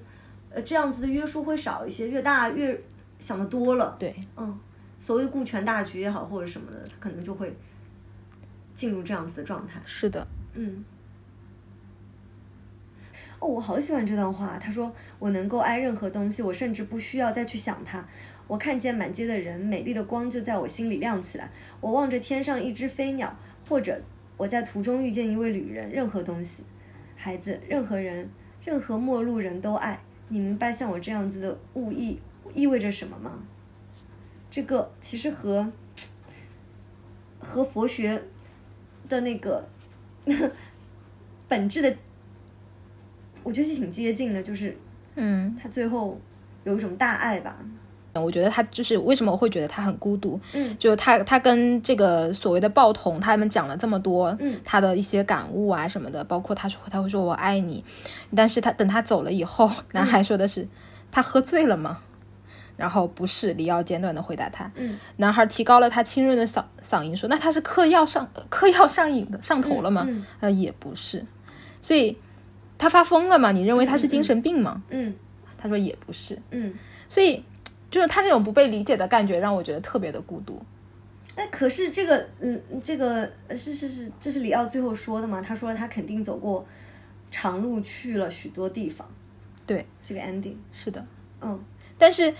呃，这样子的约束会少一些，越大越想的多了。对，嗯，所谓的顾全大局也好，或者什么的，他可能就会进入这样子的状态。是的，嗯。哦，我好喜欢这段话。他说：“我能够爱任何东西，我甚至不需要再去想它。我看见满街的人，美丽的光就在我心里亮起来。我望着天上一只飞鸟，或者我在途中遇见一位旅人，任何东西，孩子，任何人，任何陌路人都爱。你明白像我这样子的悟意意味着什么吗？这个其实和和佛学的那个本质的，我觉得挺接近的，就是嗯他最后有一种大爱吧，我觉得他就是为什么我会觉得他很孤独，嗯，就他他跟这个所谓的报童他们讲了这么多，嗯，他的一些感悟啊什么的，包括他说他会说我爱你，但是他等他走了以后，男孩说的是、他喝醉了吗？然后不是，李奥简短的回答他，嗯，男孩提高了他清润的嗓嗓音说，那他是嗑药上嗑药上瘾的上头了吗？嗯呃，也不是，所以他发疯了吗？你认为他是精神病吗？嗯他说也不是，嗯。所以就是他那种不被理解的感觉，让我觉得特别的孤独。哎，可是这个，嗯，这个呃是是是，这是里奥最后说的嘛？他说他肯定走过长路，去了许多地方。对，这个 ending，是的，嗯但是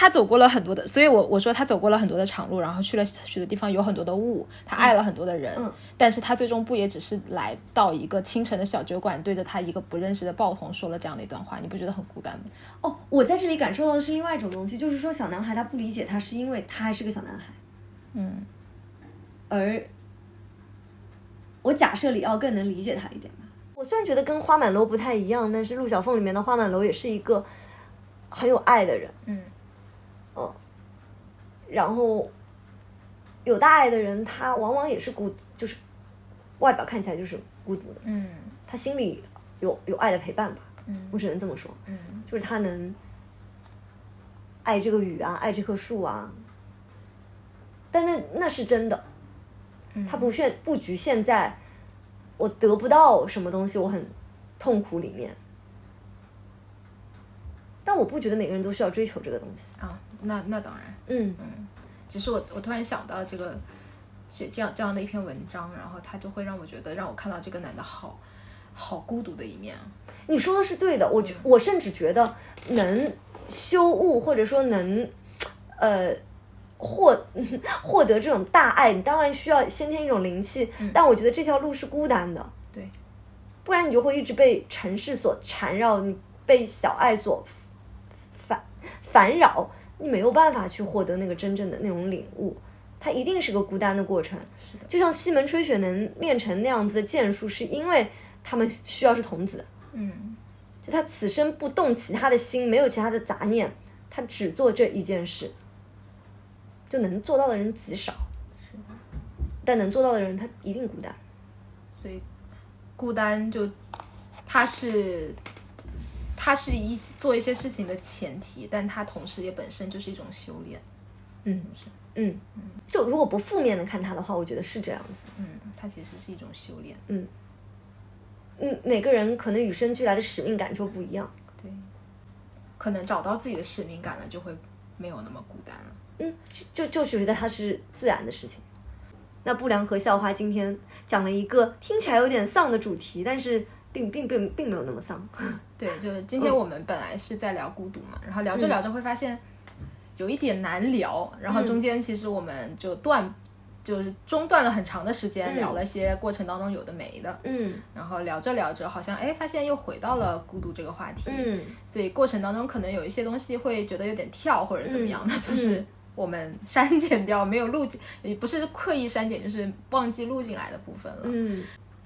他走过了很多的，所以我我说他走过了很多的长路，然后去了许多地方，有很多的雾，他爱了很多的人，嗯但是他最终不也只是来到一个清晨的小酒馆，对着他一个不认识的报童说了这样的一段话，你不觉得很孤单吗？哦，我在这里感受到的是另外一种东西，就是说小男孩他不理解他，是因为他还是个小男孩，嗯。而我假设里奥更能理解他一点吧。我虽然觉得跟花满楼不太一样，但是陆小凤里面的花满楼也是一个很有爱的人，嗯嗯，然后有大爱的人，他往往也是孤，就是外表看起来就是孤独的，嗯他心里有有爱的陪伴吧，嗯我只能这么说，嗯就是他能爱这个雨啊，爱这棵树啊，但那那是真的，他不限不局限在我得不到什么东西，我很痛苦里面。但我不觉得每个人都需要追求这个东西。啊，那那当然，嗯嗯只是我我突然想到这个这这样这样的一篇文章，然后它就会让我觉得让我看到这个男的好好孤独的一面啊。你说的是对的，我觉我甚至觉得能修悟或者说能，呃，获 获得这种大爱，你当然需要先天一种灵气，但我觉得这条路是孤单的，对，不然你就会一直被城市所缠绕，你被小爱所烦烦扰，你没有办法去获得那个真正的那种领悟，它一定是个孤单的过程。是的，就像西门吹雪能练成那样子的剑术，是因为他们需要是童子。嗯就他此生不动其他的心，没有其他的杂念，他只做这一件事，就能做到的人极少。是但能做到的人，他一定孤单。所以孤单就他是它是一做一些事情的前提，但它同时也本身就是一种修炼。嗯是嗯，就如果不负面的看它的话，我觉得是这样子。嗯，它其实是一种修炼。嗯，嗯每个人可能与生俱来的使命感就不一样。对，可能找到自己的使命感了，就会没有那么孤单了。嗯，就就觉得它是自然的事情。那不良和校花今天讲了一个听起来有点丧的主题，但是并并并并没有那么丧。对，就是今天我们本来是在聊孤独嘛，然后聊着聊着会发现有一点难聊，然后中间其实我们就断，就是中断了很长的时间，嗯。聊了一些过程当中有的没的，嗯。然后聊着聊着好像哎发现又回到了孤独这个话题，嗯。所以过程当中可能有一些东西会觉得有点跳或者怎么样的，嗯 就是我们删 减掉没有录进，也不是刻意删减，就是忘记录进来的部分了。嗯。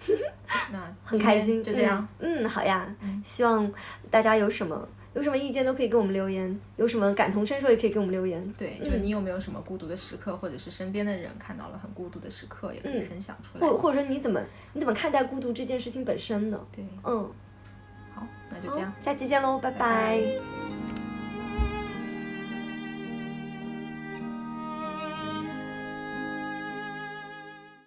那很开心，就这样。嗯。嗯，好呀，希望大家有什么有什么意见都可以给我们留言，有什么感同身受也可以给我们留言。对，就是你有没有什么孤独的时刻，或者是身边的人看到了很孤独的时刻，也可以分享出来。或或者说你怎么你怎么看待孤独这件事情本身呢？对，嗯，好，那就这样，，下期见喽，拜拜拜拜